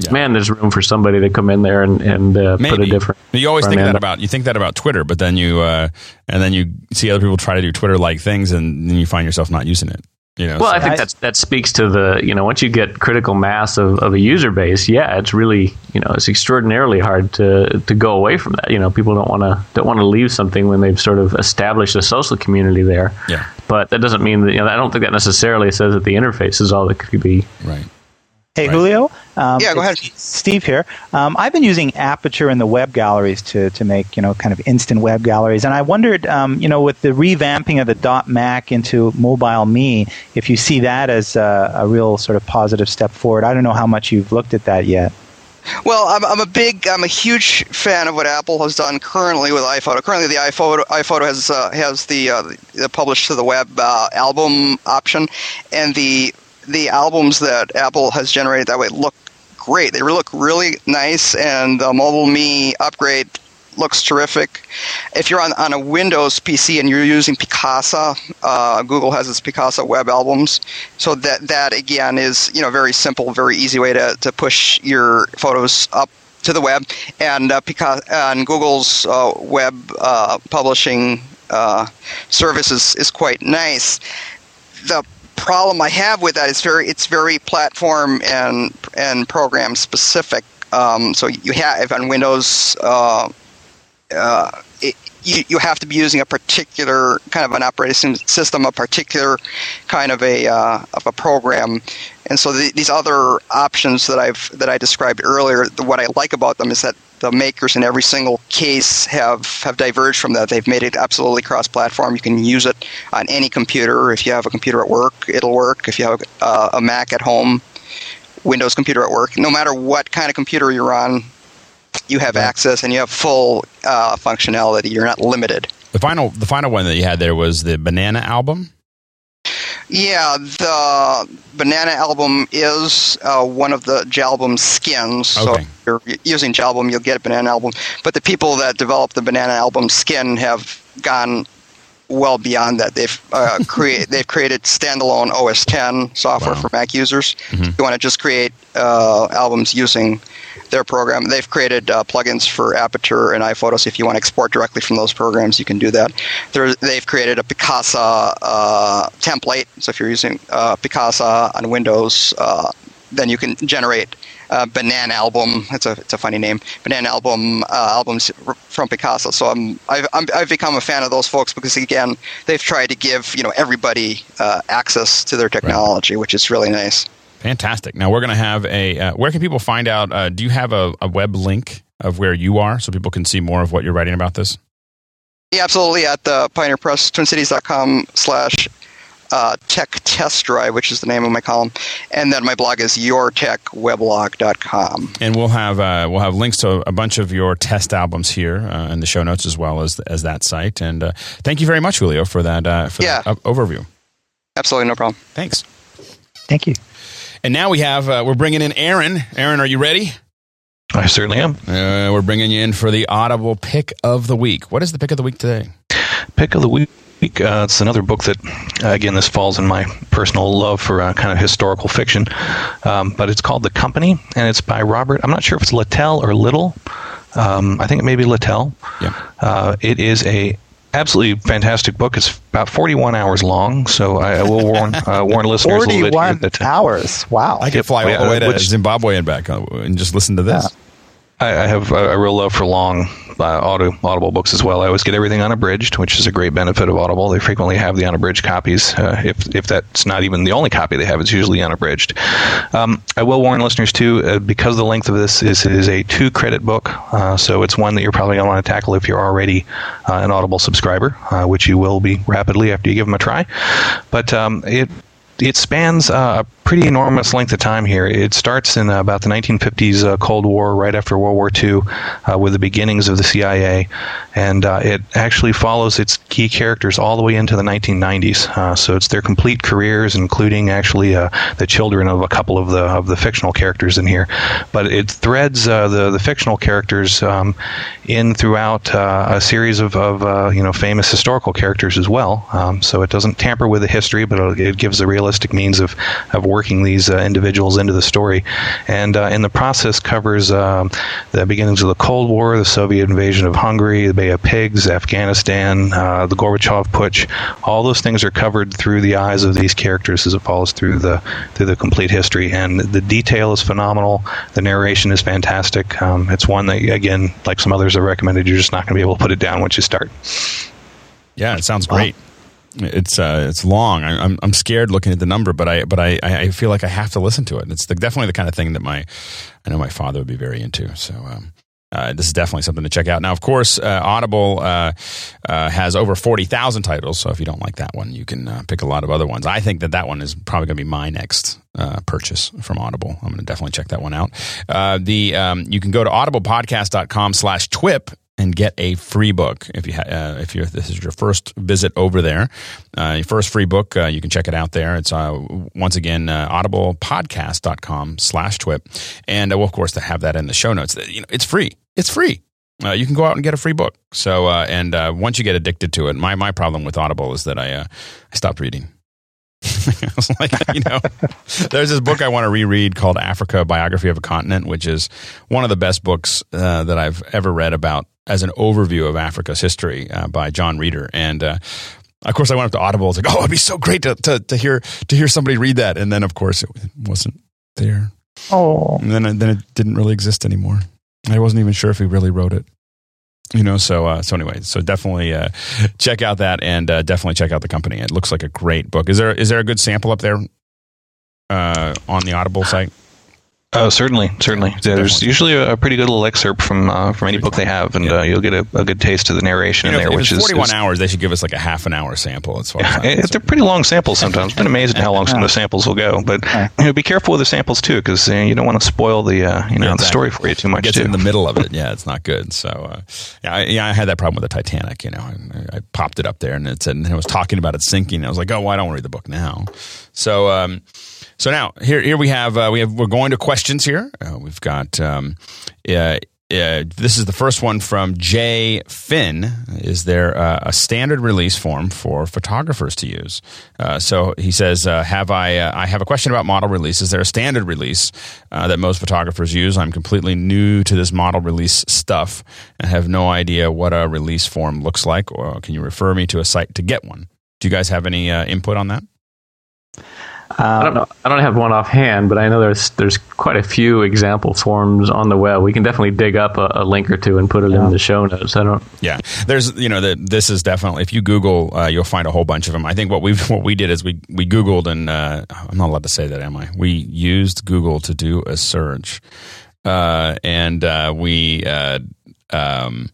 Yeah. Man, there's room for somebody to come in there and, and uh, put a different. You always think that about you think that about Twitter, but then you uh, and then you see other people try to do Twitter like things, and then you find yourself not using it. You know, well, so I think that that speaks to the you know once you get critical mass of, of a user base, yeah, it's really you know it's extraordinarily hard to to go away from that. You know, people don't want to don't want to leave something when they've sort of established a social community there. Yeah, but that doesn't mean that you know I don't think that necessarily says that the interface is all that could be. Right. Hey, right. Julio. Um, yeah, go ahead. Steve here. Um, I've been using Aperture in the web galleries to, to make you know kind of instant web galleries, and I wondered, um, you know, with the revamping of the Dot Mac into Mobile Me, if you see that as a, a real sort of positive step forward. I don't know how much you've looked at that yet. Well, I'm, I'm, a big, I'm a huge fan of what Apple has done currently with iPhoto. Currently, the iPhoto iPhoto has uh, has the, uh, the publish to the web uh, album option, and the the albums that Apple has generated that way look great. They look really nice, and the Mobile Me upgrade looks terrific. If you're on, on a Windows PC and you're using Picasa, uh, Google has its Picasa web albums. So that that again is you know very simple, very easy way to, to push your photos up to the web. And uh, Picasa and Google's uh, web uh, publishing uh, service is, is quite nice. The problem I have with that is very it's very platform and and program specific. Um, so you have on Windows, uh, uh, it, you, you have to be using a particular kind of an operating system, a particular kind of a uh, of a program, and so the, these other options that I've that I described earlier, the, what I like about them is that the makers in every single case have, have diverged from that. They've made it absolutely cross platform. You can use it on any computer. If you have a computer at work, it'll work. If you have uh, a Mac at home, Windows computer at work, no matter what kind of computer you're on, you have access and you have full uh, functionality. You're not limited. The final, the final one that you had there was the Banana album. Yeah, the Banana album is uh, one of the Jalbum skins. So Okay. if you're using Jalbum, you'll get a Banana album. But the people that developed the Banana album skin have gone well beyond that. They've uh, create they've created standalone OS 10 software Wow. for Mac users. If you want to just create uh, albums using their program, they've created uh, plugins for Aperture and iPhotos. If you want to export directly from those programs, you can do that. They're, they've created a Picasa uh, template. So if you're using uh, Picasa on Windows, uh, then you can generate uh, Banana album. It's a it's a funny name. Banana album uh, albums from Picasa. So I'm I've I'm, I've become a fan of those folks because again they've tried to give you know everybody uh, access to their technology, which is really nice. Fantastic. Now we're going to have a. Uh, where can people find out? Uh, do you have a, a web link of where you are so people can see more of what you're writing about this? Yeah, absolutely. At the Pioneer Press, TwinCities.com slash uh, tech test drive, which is the name of my column, and then my blog is yourtechweblog.com. And we'll have uh, we'll have links to a bunch of your test albums here uh, in the show notes as well as as that site. And uh, thank you very much, Julio, for that uh, for Yeah. that o- overview. Absolutely no problem. Thanks. Thank you. And now we have uh, we're bringing in Aaron. Aaron, are you ready? I certainly am. Uh, we're bringing you in for the Audible pick of the week. What is the pick of the week today? Pick of the week. Uh, it's another book that, uh, again, this falls in my personal love for uh, kind of historical fiction. Um, but it's called The Company, and it's by Robert. I'm not sure if it's Littell or Little. Um, I think it may be Littell. Yeah. Uh, it is a absolutely fantastic book. It's about 41 hours long, so I, I will warn uh, warn listeners a little bit here 41 uh, hours. Wow. I could fly all the way to which- Zimbabwe and back uh, and just listen to this. I, I have a, a real love for long uh, audio, Audible books as well. I always get everything unabridged, which is a great benefit of Audible. They frequently have the unabridged copies. Uh, if if that's not even the only copy they have, it's usually unabridged. Um, I will warn listeners too, uh, because the length of this is a two credit book, uh, so it's one that you're probably going to want to tackle if you're already uh, an Audible subscriber, uh, which you will be rapidly after you give them a try. But um, it it spans uh, a pretty enormous length of time here. It starts in uh, about the 1950s uh, Cold War, right after World War II, uh, with the beginnings of the CIA, and it actually follows its key characters all the way into the 1990s. Uh, so it's their complete careers, including actually the children of a couple of the of the fictional characters in here. But it threads the the fictional characters um, in throughout a series of, of you know famous historical characters as well. Um, so it doesn't tamper with the history, but it, gives a realistic means of of working these uh, individuals into the story, and uh, in the process covers um, the beginnings of the Cold War, the Soviet invasion of Hungary, the Bay of Pigs, Afghanistan, uh, the Gorbachev putsch. All those things are covered through the eyes of these characters as it follows through the through the complete history, and the detail is phenomenal. The narration is fantastic. Um, it's one that again, like some others have recommended, you're just not going to be able to put it down once you start. Yeah, it sounds great. It's uh, it's long. I, I'm I'm scared looking at the number, but I but I I feel like I have to listen to it. It's the, definitely the kind of thing that my I know my father would be very into. So. Um, uh, this is definitely something to check out. Now, of course, uh, Audible uh, uh, has over 40,000 titles. So if you don't like that one, you can uh, pick a lot of other ones. I think that that one is probably going to be my next uh, purchase from Audible. I'm going to definitely check that one out. The um, You can go to audiblepodcast.com slash TWIP and get a free book if you ha- uh, if you this is your first visit over there. Uh, your first free book, uh, you can check it out there. It's uh, once again uh, audiblepodcast.com slash twip, and uh, we'll of course to have that in the show notes. You know, it's free. It's free. Uh, you can go out and get a free book. So and once you get addicted to it, my my problem with Audible is that I I stopped reading. I was like, you know, there's this book I want to reread called Africa Biography of a Continent, which is one of the best books uh, that I've ever read about as an overview of Africa's history uh, by John Reader. And uh, of course, I went up to Audible. I was like, oh, it'd be so great to, to, to hear to hear somebody read that. And then, of course, it wasn't there. Oh. And then, then it didn't really exist anymore. I wasn't even sure if he really wrote it. You know, so uh, so anyway, so definitely uh, check out that and uh, definitely check out the company. It looks like a great book. Is there is there a good sample up there uh, on the Audible site? Oh, certainly, certainly. There's usually a, a pretty good little excerpt from uh, from any book they have, and uh, you'll get a, a good taste of the narration You know, in there, which it's is 41 is- hours, they should give us like a half an hour sample. As far as I'm It- they're pretty long samples sometimes. It's Been amazing how long some of the samples will go. But you know, be careful with the samples too, because uh, you don't want to spoil the uh, you know Yeah, the story for you too much gets too. in the middle of it. Yeah, it's not good. So, uh, yeah, I, yeah, I had that problem with the Titanic. You know, I, I popped it up there and it said, and it was talking about it sinking. I was like, oh, well, I don't want to read the book now. So, um, so now here, here we have, uh, we have, we're going to questions here. Uh, we've got, um, uh, uh, this is the first one from Jay Finn. Is there uh, a standard release form for photographers to use? Uh, so he says, "Have I? I have a question about model release. Is there a standard release that most photographers use? I'm completely new to this model release stuff and have no idea what a release form looks like. Or can you refer me to a site to get one? Do you guys have any input on that? I don't know. I don't have one offhand, but I know there's there's quite a few example forms on the web. We can definitely dig up a, a link or two and put it in the show notes. I don't. Yeah, there's you know the, this is definitely if you Google uh, you'll find a whole bunch of them. I think what we what we did is we we Googled and uh, I'm not allowed to say that, am I? We used Google to do a search, uh, and uh, we uh, um,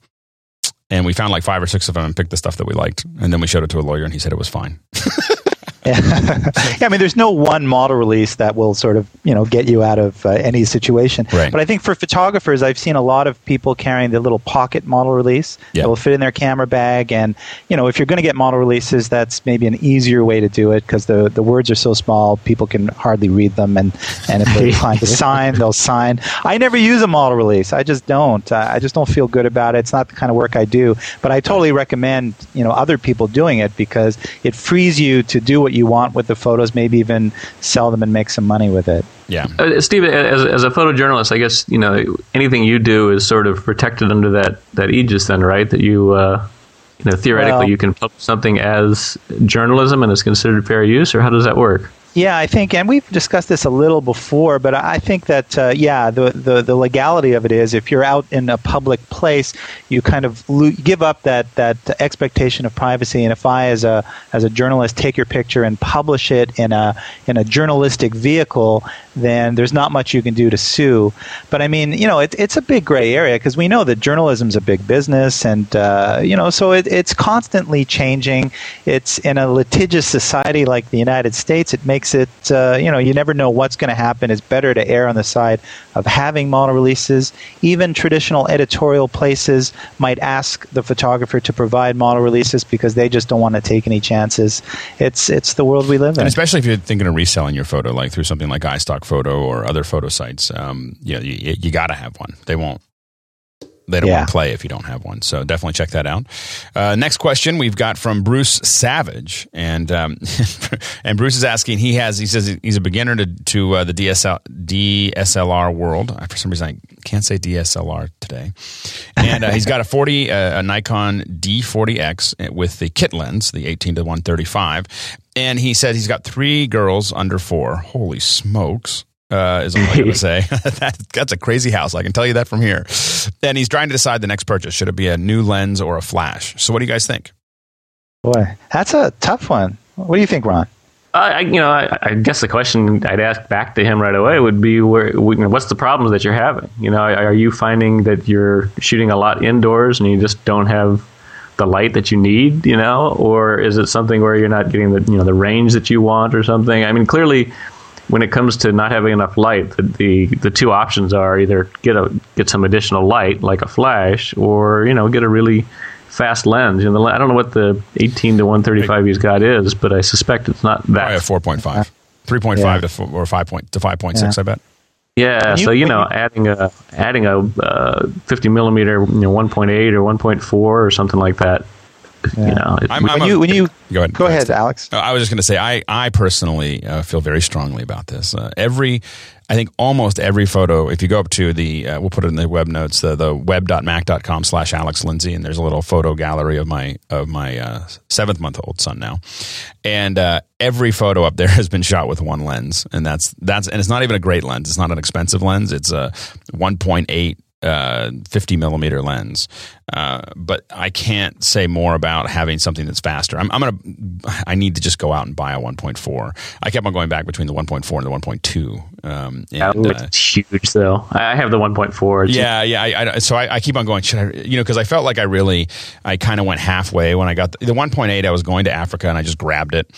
and we found like five or six of them and picked the stuff that we liked, and then we showed it to a lawyer and he said it was fine. yeah, I mean, there's no one model release that will sort of you know get you out of uh, any situation. Right. But I think for photographers, I've seen a lot of people carrying the little pocket model release Yeah. that will fit in their camera bag, and you know if you're going to get model releases, that's maybe an easier way to do it because the the words are so small, people can hardly read them, and and if they're inclined to sign, they'll sign. I never use a model release. I just don't. I I just don't feel good about it. It's not the kind of work I do. But I totally recommend you know other people doing it because it frees you to do what you want with the photos, maybe even sell them and make some money with it. Yeah, Uh, Steve, as, as a photojournalist, I guess you know anything you do is sort of protected under that that aegis, then, right? That you, uh, you know, theoretically, Well- you can publish something as journalism and it's considered fair use, or how does that work? Yeah, I think, and we've discussed this a little before, but I think that uh, yeah, the, the the legality of it is if you're out in a public place, you kind of lo- give up that that expectation of privacy. And if I, as a as a journalist, take your picture and publish it in a in a journalistic vehicle, then there's not much you can do to sue. But I mean, you know, it, it's a big gray area because we know that journalism's a big business, and uh, you know, so it, it's constantly changing. It's in a litigious society like the United States. It makes it, uh, you know, you never know what's going to happen. It's better to err on the side of having model releases. Even traditional editorial places might ask the photographer to provide model releases because they just don't want to take any chances. It's it's the world we live in. and especially if you're thinking of reselling your photo, like through something like iStock Photo or other photo sites, um, you know, you, you got to have one. They won't. They don't Yeah. want to play if you don't have one. So definitely check that out. Uh, next question we've got from Bruce Savage, and um, and Bruce is asking. He has he says he's a beginner to to uh, the DSL, DSLR world. For some reason, I can't say DSLR today. And uh, he's got a forty uh, a Nikon D40X with the kit lens, the eighteen to one thirty five. And he said he's got three girls under four. Holy smokes uh, is all I'm going to say. that, that's a crazy house. I can tell you that from here. And he's trying to decide the next purchase. Should it be a new lens or a flash? So, what do you guys think? Boy, that's a tough one. What do you think, Ron? I, I- you know, I, I guess the question I'd ask back to him right away would be, where, you know, what's the problems that you're having? You know, are you finding that you're shooting a lot indoors and you just don't have the light that you need? You know, or is it something where you're not getting the you know the range that you want or something? I mean, clearly, when it comes to not having enough light, the the, the two options are either get a get some additional light like a flash, or you know, get a really fast lens. You know, the, I don't know what the 18 to 135 he's got is, but I suspect it's not that. Probably a 4.5. 3.5 Yeah. to four, or 5 point, to 5.6, I bet. Yeah, you- so you know, you- adding a adding a uh, 50 millimeter, you know, 1.8 or 1.4 or something like that. You know, it, I'm- I'm When a- you when you Go ahead. go ahead, Alex. I was just going to say, I, I personally uh, feel very strongly about this. Uh, every, I think almost every photo, if you go up to the, uh, we'll put it in the web notes, the, the web.mac.com slash Alex Lindsay, and there's a little photo gallery of my, of my uh, seventh month old son now. And uh, every photo up there has been shot with one lens. And that's, that's, and it's not even a great lens. It's not an expensive lens. It's a 1.8 uh, 50 millimeter lens. Uh, but I can't say more about having something that's faster. I'm, I'm gonna. I need to just go out and buy a 1.4. I kept on going back between the 1.4 and the 1.2. Um, That and, uh, huge, though. I I have the 1.4. It's- yeah, yeah. I, I, so I, I keep on going. Should I? You know, because I felt like I really, I kind of went halfway when I got the, the 1.8. I was going to Africa and I just grabbed it,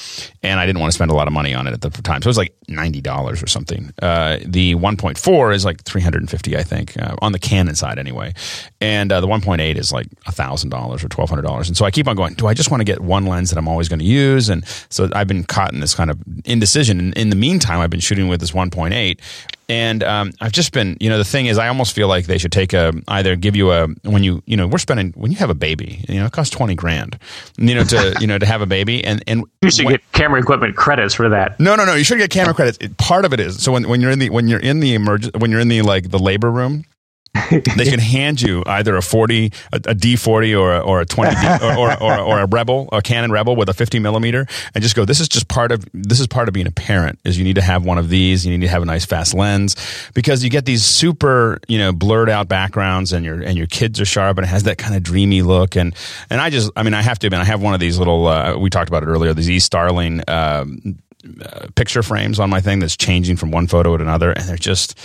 and I didn't want to spend a lot of money on it at the time. So it was like ninety dollars or something. Uh, the 1.4 is like 350, I think, uh, on the Canon side anyway, and uh, the 1.8 is like thousand dollars or twelve hundred dollars. And so I keep on going. Do I just want to get one lens that I'm always going to use? And so I've been caught in this kind of indecision. And in the meantime, I've been shooting with this 1.8 and um, I've just been, you know, the thing is, I almost feel like they should take a either give you a when you, you know, we're spending when you have a baby, you know, it costs twenty grand, you know, to you know to have a baby, and and You should when- get camera equipment credits for that. no, no, no. You should get camera credits. It- part of it is so when, when you're in the when you're in the emerg- when you're in the like the labor room, they can hand you either a forty, a, a D forty, or a, or a twenty, D, or, or, or, or a Rebel, a Canon Rebel with a fifty millimeter, and just go. This is just part of this is part of being a parent. Is you need to have one of these. You need to have a nice fast lens because you get these super you know blurred out backgrounds, and your and your kids are sharp, and it has that kind of dreamy look. And and I just I mean I have to admit I have one of these little uh, we talked about it earlier. These E Starling. Um, uh, picture frames on my thing that's changing from one photo to another, and they're just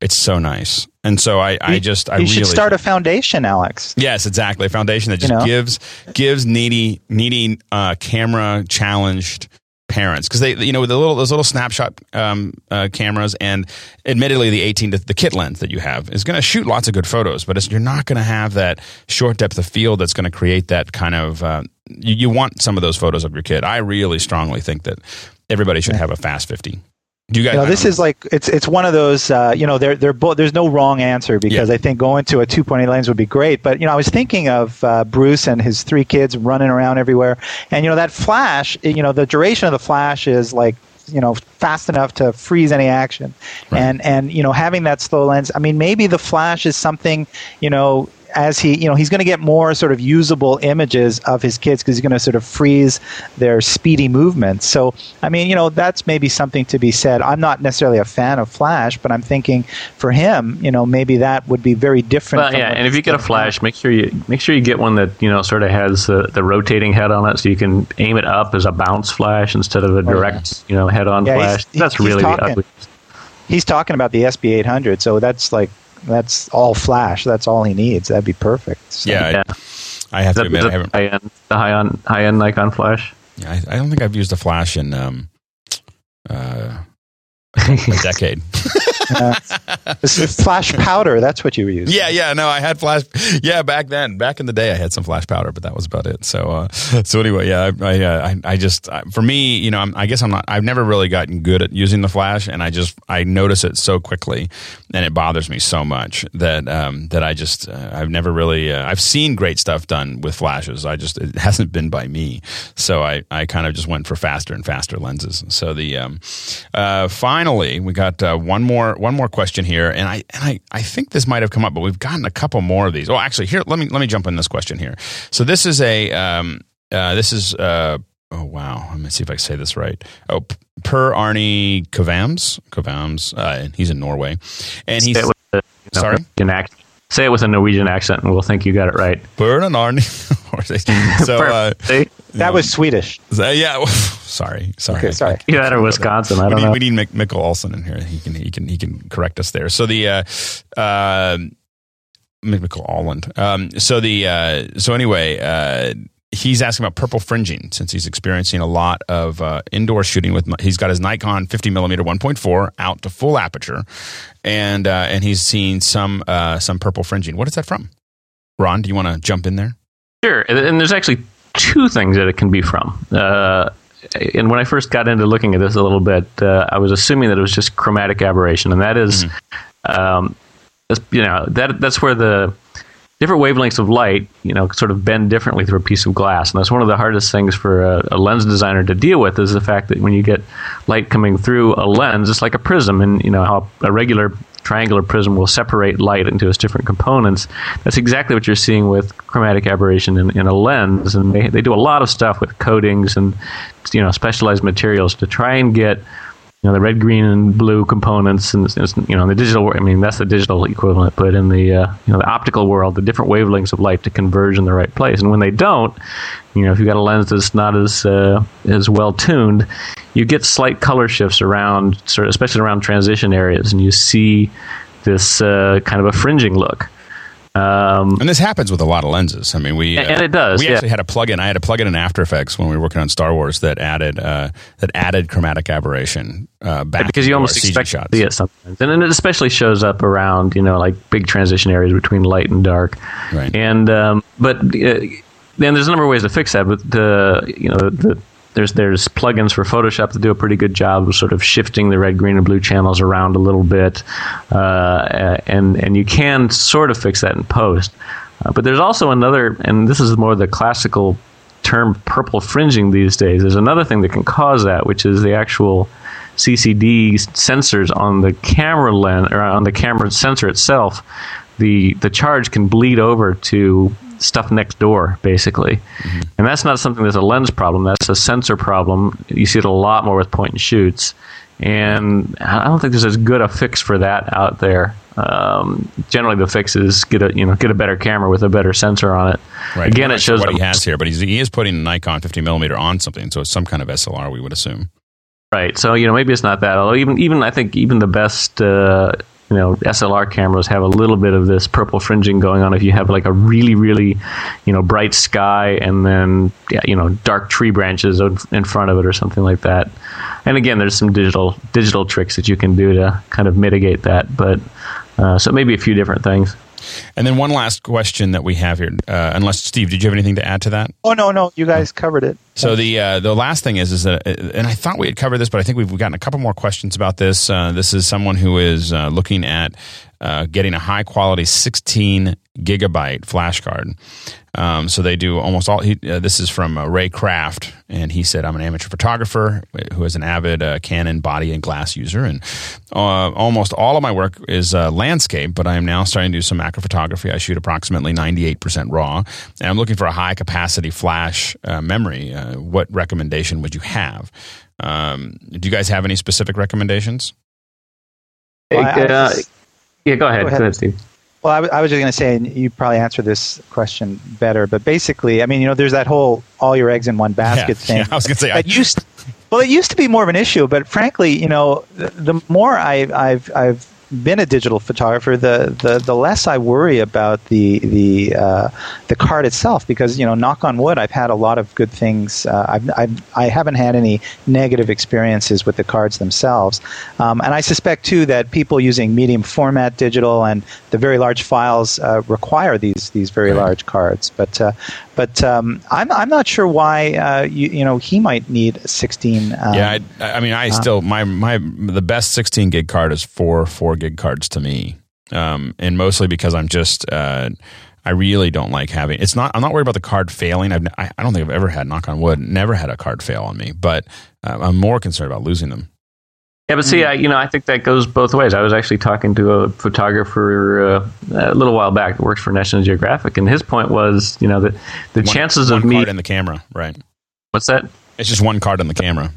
it's so nice. And so I, I just I you really should start a foundation, Alex. yes, exactly a foundation that just You know? gives gives needy needy uh, camera challenged parents because they you know with the little those little snapshot um, uh, cameras and admittedly the 18 to the kit lens that you have is going to shoot lots of good photos but it's, you're not going to have that short depth of field that's going to create that kind of uh, you, you want some of those photos of your kid i really strongly think that everybody should have a fast 50 do you guys You know, this is like it's it's one of those. Uh, you know, they're they're both. There's no wrong answer because Yeah. I think going to a 2.8 lens would be great. But you know, I was thinking of uh, Bruce and his three kids running around everywhere, and you know that flash. You know, the duration of the flash is like you know fast enough to freeze any action, Right. and and you know having that slow lens. I mean, maybe the flash is something you know. As he, you know, he's going to get more sort of usable images of his kids because he's going to sort of freeze their speedy movements. So, I mean, you know, that's maybe something to be said. I'm not necessarily a fan of Flash, but I'm thinking for him, you know, maybe that would be very different. Well, yeah, and if you get a flash, make sure you make sure you get one that you know sort of has the, the rotating head on it, so you can aim it up as a bounce flash instead of a direct you know head on Yeah, flash. That's he's really talking. the ugly. he's talking about the SB 800, so that's like that's all Flash. That's all he needs. That'd be perfect. So- yeah, Yeah. I, I have Is to that, admit is I haven't high end, the high on high end Nikon flash. Yeah, I, I don't think I've used a flash in um, a decade. This is flash powder. That's what you were using. yeah, yeah, no, I had flash. Yeah, back then, back in the day, I had some flash powder, but that was about it. So, uh, so anyway, yeah, I, I, uh, I, just, I, for me, you know, I'm, I guess I'm not. I've never really gotten good at using the flash, and I just, I notice it so quickly, and it bothers me so much that, um, that I just, uh, I've never really, uh, I've seen great stuff done with flashes. I just, it hasn't been by me. So I, I kind of just went for faster and faster lenses. So the, um, uh, finally, we got uh, one more, one more question here, and I, and I, I think this might have come up, but we've gotten a couple more of these. Oh, actually, here, let me, let me jump in this question here. So this is a, um, uh, this is, uh, oh wow, let me see if I can say this right. Oh, Per Arnie Kovams, Kovams, uh, and he's in Norway, and he's it with a, you know, Sorry? Accent. Say it with a Norwegian accent, and we'll think you got it right. Per Arnie. so, uh, See? That was Swedish. so, yeah, sorry, sorry, Okay, sorry. You had a Wisconsin. I we don't need, know. we need Mick, Mikkel Olsen in here. He can he can he can correct us there. So the uh, uh, Mikkel Alland. Um, so the uh, so anyway, uh, he's asking about purple fringing since he's experiencing a lot of uh, indoor shooting with. He's got his Nikon 50 millimeter 1.4 out to full aperture, and uh, and he's seen some uh, some purple fringing. What is that from? Ron, do you want to jump in there? Sure, and there's actually two things that it can be from. Uh, and when I first got into looking at this a little bit, uh, I was assuming that it was just chromatic aberration, and that is, um, that's, you know, that that's where the different wavelengths of light, you know, sort of bend differently through a piece of glass, and that's one of the hardest things for a, a lens designer to deal with is the fact that when you get light coming through a lens, it's like a prism, and you know how a regular triangular prism will separate light into its different components. That's exactly what you're seeing with chromatic aberration in, in a lens, and they, they do a lot of stuff with coatings and you know specialized materials to try and get you know the red, green, and blue components, and you know in the digital. I mean that's the digital equivalent, but in the uh, you know the optical world, the different wavelengths of light to converge in the right place. And when they don't, you know if you've got a lens that's not as uh, as well tuned, you get slight color shifts around, sort of, especially around transition areas, and you see this uh, kind of a fringing look. Um, and this happens with a lot of lenses. I mean, we uh, and it does. We yeah. actually had a plugin. I had a plugin in After Effects when we were working on Star Wars that added uh, that added chromatic aberration uh, back because you almost expect shots. to see it sometimes, and it especially shows up around you know like big transition areas between light and dark. Right. And um, but uh, then there's a number of ways to fix that. But the you know the there's there's plugins for Photoshop that do a pretty good job of sort of shifting the red, green, and blue channels around a little bit, uh, and and you can sort of fix that in post. Uh, but there's also another, and this is more the classical term purple fringing these days. There's another thing that can cause that, which is the actual CCD sensors on the camera lens or on the camera sensor itself. The the charge can bleed over to stuff next door, basically. Mm-hmm. And that's not something that's a lens problem, that's a sensor problem. You see it a lot more with point and shoots. And I don't think there's as good a fix for that out there. Um, generally, the fix is get a you know get a better camera with a better sensor on it. Right. Again, it shows what he has here, but he's, he is putting a Nikon 50 millimeter on something, so it's some kind of SLR, we would assume. Right. So you know maybe it's not that. Although even even I think even the best uh, you know SLR cameras have a little bit of this purple fringing going on if you have like a really really you know bright sky and then yeah, you know dark tree branches in front of it or something like that. And again, there's some digital digital tricks that you can do to kind of mitigate that, but uh, so maybe a few different things. And then one last question that we have here, uh, unless Steve, did you have anything to add to that? Oh no, no, you guys covered it. So the uh, the last thing is is that, uh, and I thought we had covered this, but I think we've gotten a couple more questions about this. Uh, this is someone who is uh, looking at uh, getting a high quality 16 gigabyte flash card. Um, so they do almost all. He, uh, this is from uh, Ray Craft, and he said, "I'm an amateur photographer who is an avid uh, Canon body and glass user, and uh, almost all of my work is uh, landscape. But I am now starting to do some macro photography. I shoot approximately 98% raw, and I'm looking for a high capacity flash uh, memory. what recommendation would you have? Um, do you guys have any specific recommendations? Well, I, yeah, go ahead. Go ahead, go ahead Steve. Well, I, w- I was just going to say, and you probably answer this question better, but basically, I mean, you know, there's that whole all your eggs in one basket yeah, thing. Yeah, I was going to say, I, used, well, it used to be more of an issue, but frankly, you know, the, the more I, I've, I've been a digital photographer, the, the, the less I worry about the the uh, the card itself because you know, knock on wood, I've had a lot of good things. Uh, I've, I've I haven't had any negative experiences with the cards themselves, um, and I suspect too that people using medium format digital and the very large files uh, require these these very right. large cards. But uh, but um, I'm I'm not sure why uh, you you know he might need 16. Um, yeah, I, I, mean, I still my my the best 16 gig card is four four gig cards to me, um, and mostly because I'm just. Uh, I really don't like having. It's not. I'm not worried about the card failing. I've, I, I don't think I've ever had. Knock on wood. Never had a card fail on me. But uh, I'm more concerned about losing them. Yeah, but see, I, you know, I think that goes both ways. I was actually talking to a photographer uh, a little while back that works for National Geographic, and his point was, you know, that the one, chances one of me card in the camera, right? What's that? It's just one card in the camera.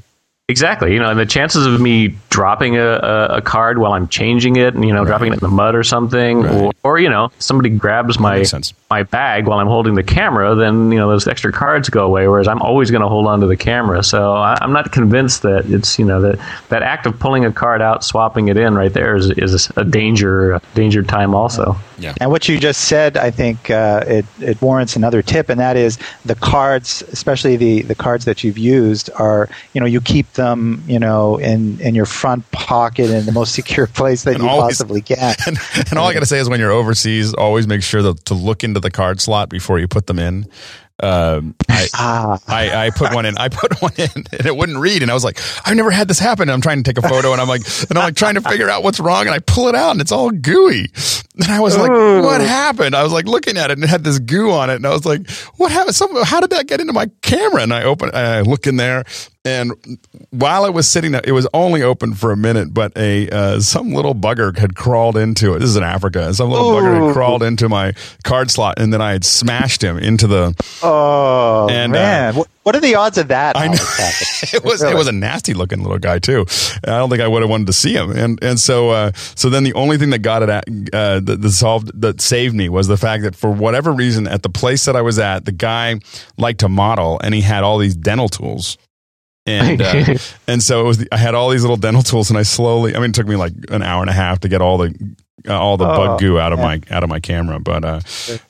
Exactly. You know, and the chances of me dropping a, a, a, card while I'm changing it and, you know, right. dropping it in the mud or something, right. or, or, you know, somebody grabs my my bag while I'm holding the camera, then, you know, those extra cards go away, whereas I'm always going to hold on to the camera. So I, am not convinced that it's, you know, that, that act of pulling a card out, swapping it in right there is, is a danger, a danger time also. Yeah. And what you just said, I think uh, it, it warrants another tip, and that is the cards, especially the, the cards that you've used, are, you know, you keep them, you know, in, in your front pocket in the most secure place that and you always, possibly can. And, and all I got to say is when you're overseas, always make sure to, to look into the card slot before you put them in. Um, I, ah. I, I put one in. I put one in, and it wouldn't read. And I was like, I've never had this happen. And I'm trying to take a photo, and I'm like, and I'm like trying to figure out what's wrong, and I pull it out, and it's all gooey. And I was like, Ooh. what happened? I was like looking at it, and it had this goo on it, and I was like, what happened? Some, how did that get into my camera? And I open, I look in there, and while it was sitting there, it was only open for a minute, but a uh, some little bugger had crawled into it. This is in Africa. Some little Ooh. bugger had crawled into my card slot, and then I had smashed him into the. Oh and, man! Uh, what, what are the odds of that? I know. it was really? it was a nasty looking little guy too. I don't think I would have wanted to see him. And and so uh, so then the only thing that got it at, uh, that, that solved that saved me was the fact that for whatever reason at the place that I was at, the guy liked to model and he had all these dental tools and uh, and so it was. I had all these little dental tools, and I slowly. I mean, it took me like an hour and a half to get all the all the oh, bug goo out of yeah. my out of my camera. But uh,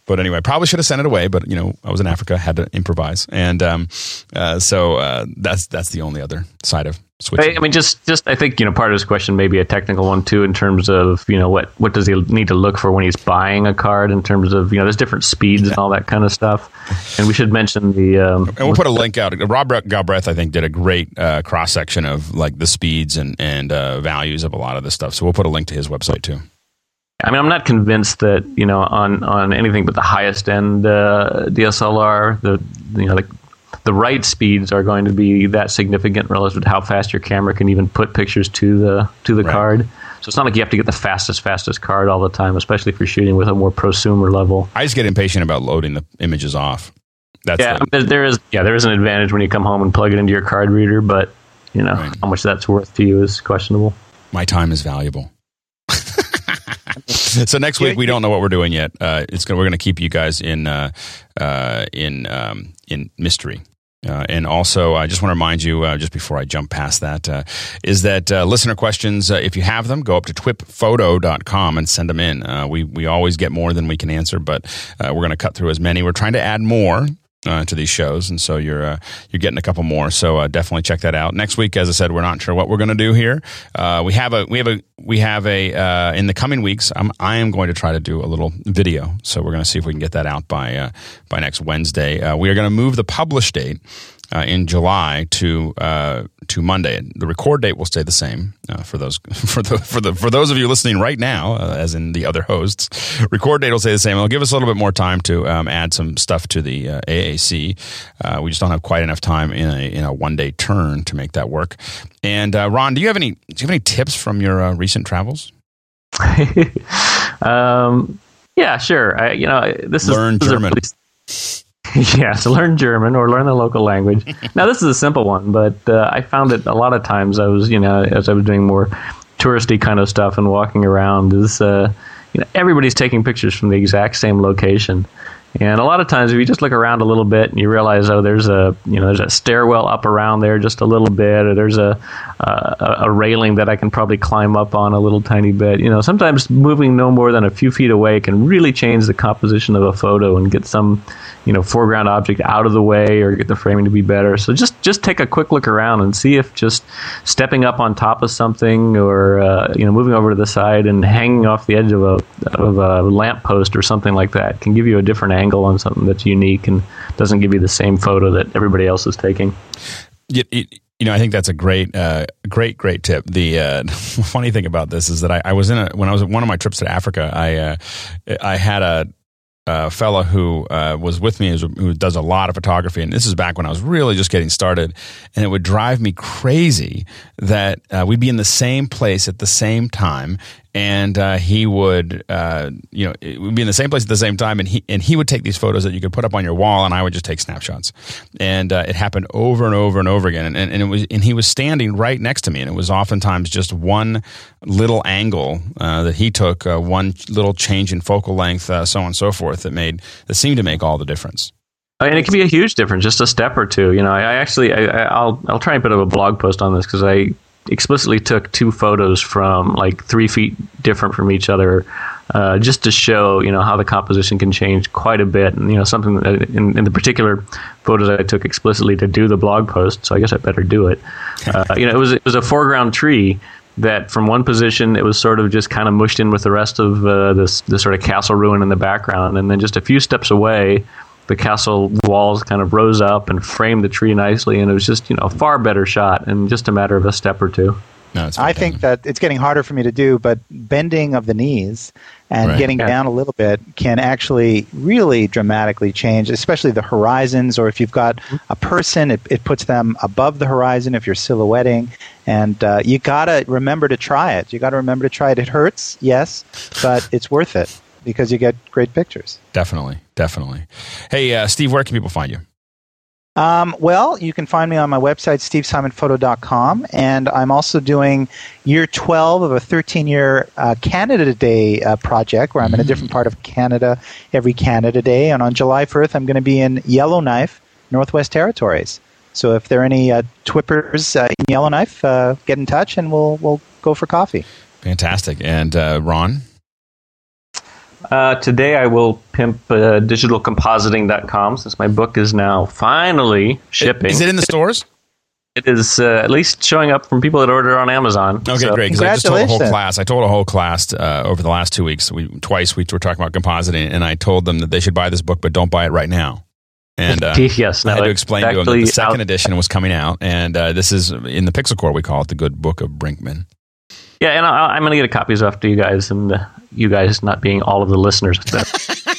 but anyway, probably should have sent it away. But you know, I was in Africa, had to improvise, and um, uh, so uh, that's that's the only other side of switching. I mean, just just I think you know part of his question may be a technical one too, in terms of you know what what does he need to look for when he's buying a card, in terms of you know there's different speeds and all that kind of stuff. And we should mention the um, and we'll put a link out. Rob Galbraith, I think, did a great uh, cross section of like the speeds and and uh, values of a lot of this stuff. So we'll put a link to his website too. I mean, I'm not convinced that you know on on anything but the highest end uh, DSLR, the you know like the write speeds are going to be that significant relative to how fast your camera can even put pictures to the to the right. card. So it's not like you have to get the fastest, fastest card all the time, especially if you're shooting with a more prosumer level. I just get impatient about loading the images off. That's yeah, the, there is yeah there is an advantage when you come home and plug it into your card reader, but you know right. how much that's worth to you is questionable. My time is valuable. So next week we don't know what we're doing yet. Uh, it's gonna, we're going to keep you guys in uh, uh, in um, in mystery. Uh, and also, I just want to remind you, uh, just before I jump past that, uh, is that uh, listener questions, uh, if you have them, go up to twipphoto.com and send them in. Uh, we, we always get more than we can answer, but we're going to cut through as many. We're trying to add more uh, to these shows, and so you're uh, you're getting a couple more. So uh, definitely check that out. Next week, as I said, we're not sure what we're going to do here. Uh, we have a we have a we have a uh, in the coming weeks. I'm I am going to try to do a little video. So we're going to see if we can get that out by uh, by next Wednesday. we are going to move the publish date uh, in July to uh, to Monday. The record date will stay the same uh, for those for the for the for those of you listening right now, uh, as in the other hosts. Record date will stay the same. It'll give us a little bit more time to um, add some stuff to the uh, AAC. Uh, we just don't have quite enough time in a in a one day turn to make that work. And Ron, do you have any do you have any tips from your recent travels? um, yeah, sure. I, you know, this learn is German. yeah, to learn German or learn the local language. now, this is a simple one, but uh, I found it a lot of times. I was, you know, as I was doing more touristy kind of stuff and walking around, is uh, you know, everybody's taking pictures from the exact same location. And a lot of times, if you just look around a little bit and you realize, oh, there's a you know there's a stairwell up around there just a little bit, or there's a, a railing that I can probably climb up on a little tiny bit. You know, sometimes moving no more than a few feet away can really change the composition of a photo and get some you know foreground object out of the way or get the framing to be better. So just just take a quick look around and see if just stepping up on top of something or uh, you know moving over to the side and hanging off the edge of a of a lamp post or something like that can give you a different angle on something that's unique and doesn't give you the same photo that everybody else is taking. You know, I think that's a great, uh, great, great tip. The uh, funny thing about this is that I, I, was in a when I was one of my trips to Africa. I uh, I had a uh, fella who uh, was with me who does a lot of photography, and this is back when I was really just getting started, and it would drive me crazy that uh, we'd be in the same place at the same time, and uh, he would, uh, you know, we'd be in the same place at the same time, and he and he would take these photos that you could put up on your wall, and I would just take snapshots, and uh, it happened over and over and over again, and, and, and, it was, and he was standing right next to me, and it was oftentimes just one little angle uh, that he took, uh, one little change in focal length, uh, so on and so forth, that made that seemed to make all the difference. And it can be a huge difference, just a step or two. You know, I, I actually, I, will I'll try and put up a blog post on this because I explicitly took two photos from like three feet different from each other, uh, just to show you know how the composition can change quite a bit. And you know something that in, in the particular photos I took explicitly to do the blog post, so I guess I better do it. Uh, you know, it was it was a foreground tree that from one position it was sort of just kind of mushed in with the rest of uh, this this sort of castle ruin in the background, and then just a few steps away the castle walls kind of rose up and framed the tree nicely, and it was just you know a far better shot in just a matter of a step or two. No, I think that it's getting harder for me to do, but bending of the knees and right. getting yeah. down a little bit can actually really dramatically change, especially the horizons. Or if you've got a person, it, it puts them above the horizon if you're silhouetting. And uh, you got to remember to try it. You got to remember to try it. It hurts, yes, but it's worth it because you get great pictures. Definitely, definitely. Hey, uh, Steve, where can people find you? Um, well, you can find me on my website, stevesimonphoto.com, and I'm also doing year 12 of a 13 year uh, Canada Day uh, project where I'm in a different part of Canada every Canada Day. And on July 1st, I'm going to be in Yellowknife, Northwest Territories. So if there are any uh, Twippers uh, in Yellowknife, uh, get in touch and we'll, we'll go for coffee. Fantastic. And uh, Ron? Uh, today I will pimp uh, digitalcompositing.com since my book is now finally shipping. Is it in the stores? It is uh, at least showing up from people that order on Amazon. Okay, So- great. Because I just told a whole class. I told a whole class uh, over the last two weeks. We twice we were talking about compositing, and I told them that they should buy this book, but don't buy it right now. And uh, Yes, I had to it's explain to them that the second out- edition was coming out, and uh, this is in the Pixel Corps. We call it the Good Book of Brinkmann. Yeah, and I, I'm going to get a copies off to you guys, and uh, you guys not being all of the listeners.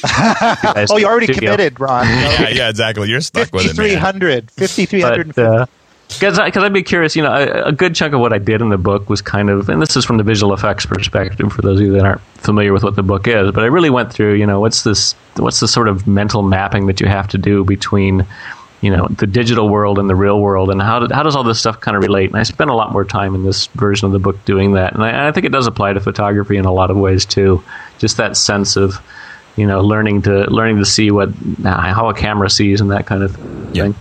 That, you Oh, you're already studio. committed, Ron. yeah, yeah, exactly. You're stuck with it, man. 5,300. 5,300. But because I'd be curious, you know, a, a good chunk of what I did in the book was kind of, and this is from the visual effects perspective for those of you that aren't familiar with what the book is. But I really went through, you know, what's this, what's the sort of mental mapping that you have to do between, you know, the digital world and the real world, and how do, how does all this stuff kind of relate? And I spent a lot more time in this version of the book doing that, and I, and I think it does apply to photography in a lot of ways too. Just that sense of, you know, learning to learning to see what how a camera sees and that kind of Yeah. thing.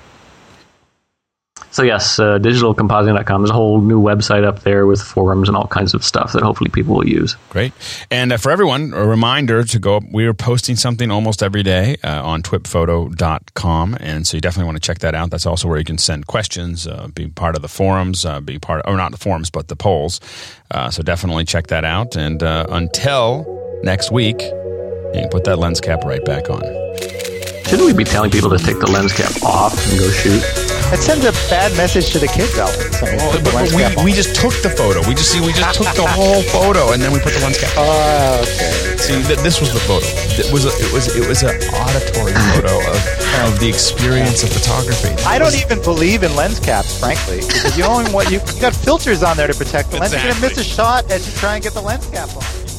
So yes, uh, digitalcompositing.com. There's a whole new website up there with forums and all kinds of stuff that hopefully people will use. Great. And uh, for everyone, a reminder to go up. We are posting something almost every day uh, on twipphoto.com. And so you definitely want to check that out. That's also where you can send questions, uh, be part of the forums, uh, be part, or not the forums, but the polls. Uh, so definitely check that out. And uh, until next week, you can put that lens cap right back on. Shouldn't we be telling people to take the lens cap off and go shoot? It sends a bad message to the kids, Alex. I mean, put the lens cap we just took the photo. We just see, we just took the whole photo and then we put the lens cap on. Oh, okay. See, th- this was the photo. It was a, it was it was an auditory photo of, of the experience of photography. I don't even believe in lens caps, frankly, because you only what you, you got filters on there to protect the lens. You're gonna miss a shot as you try and get the lens cap on.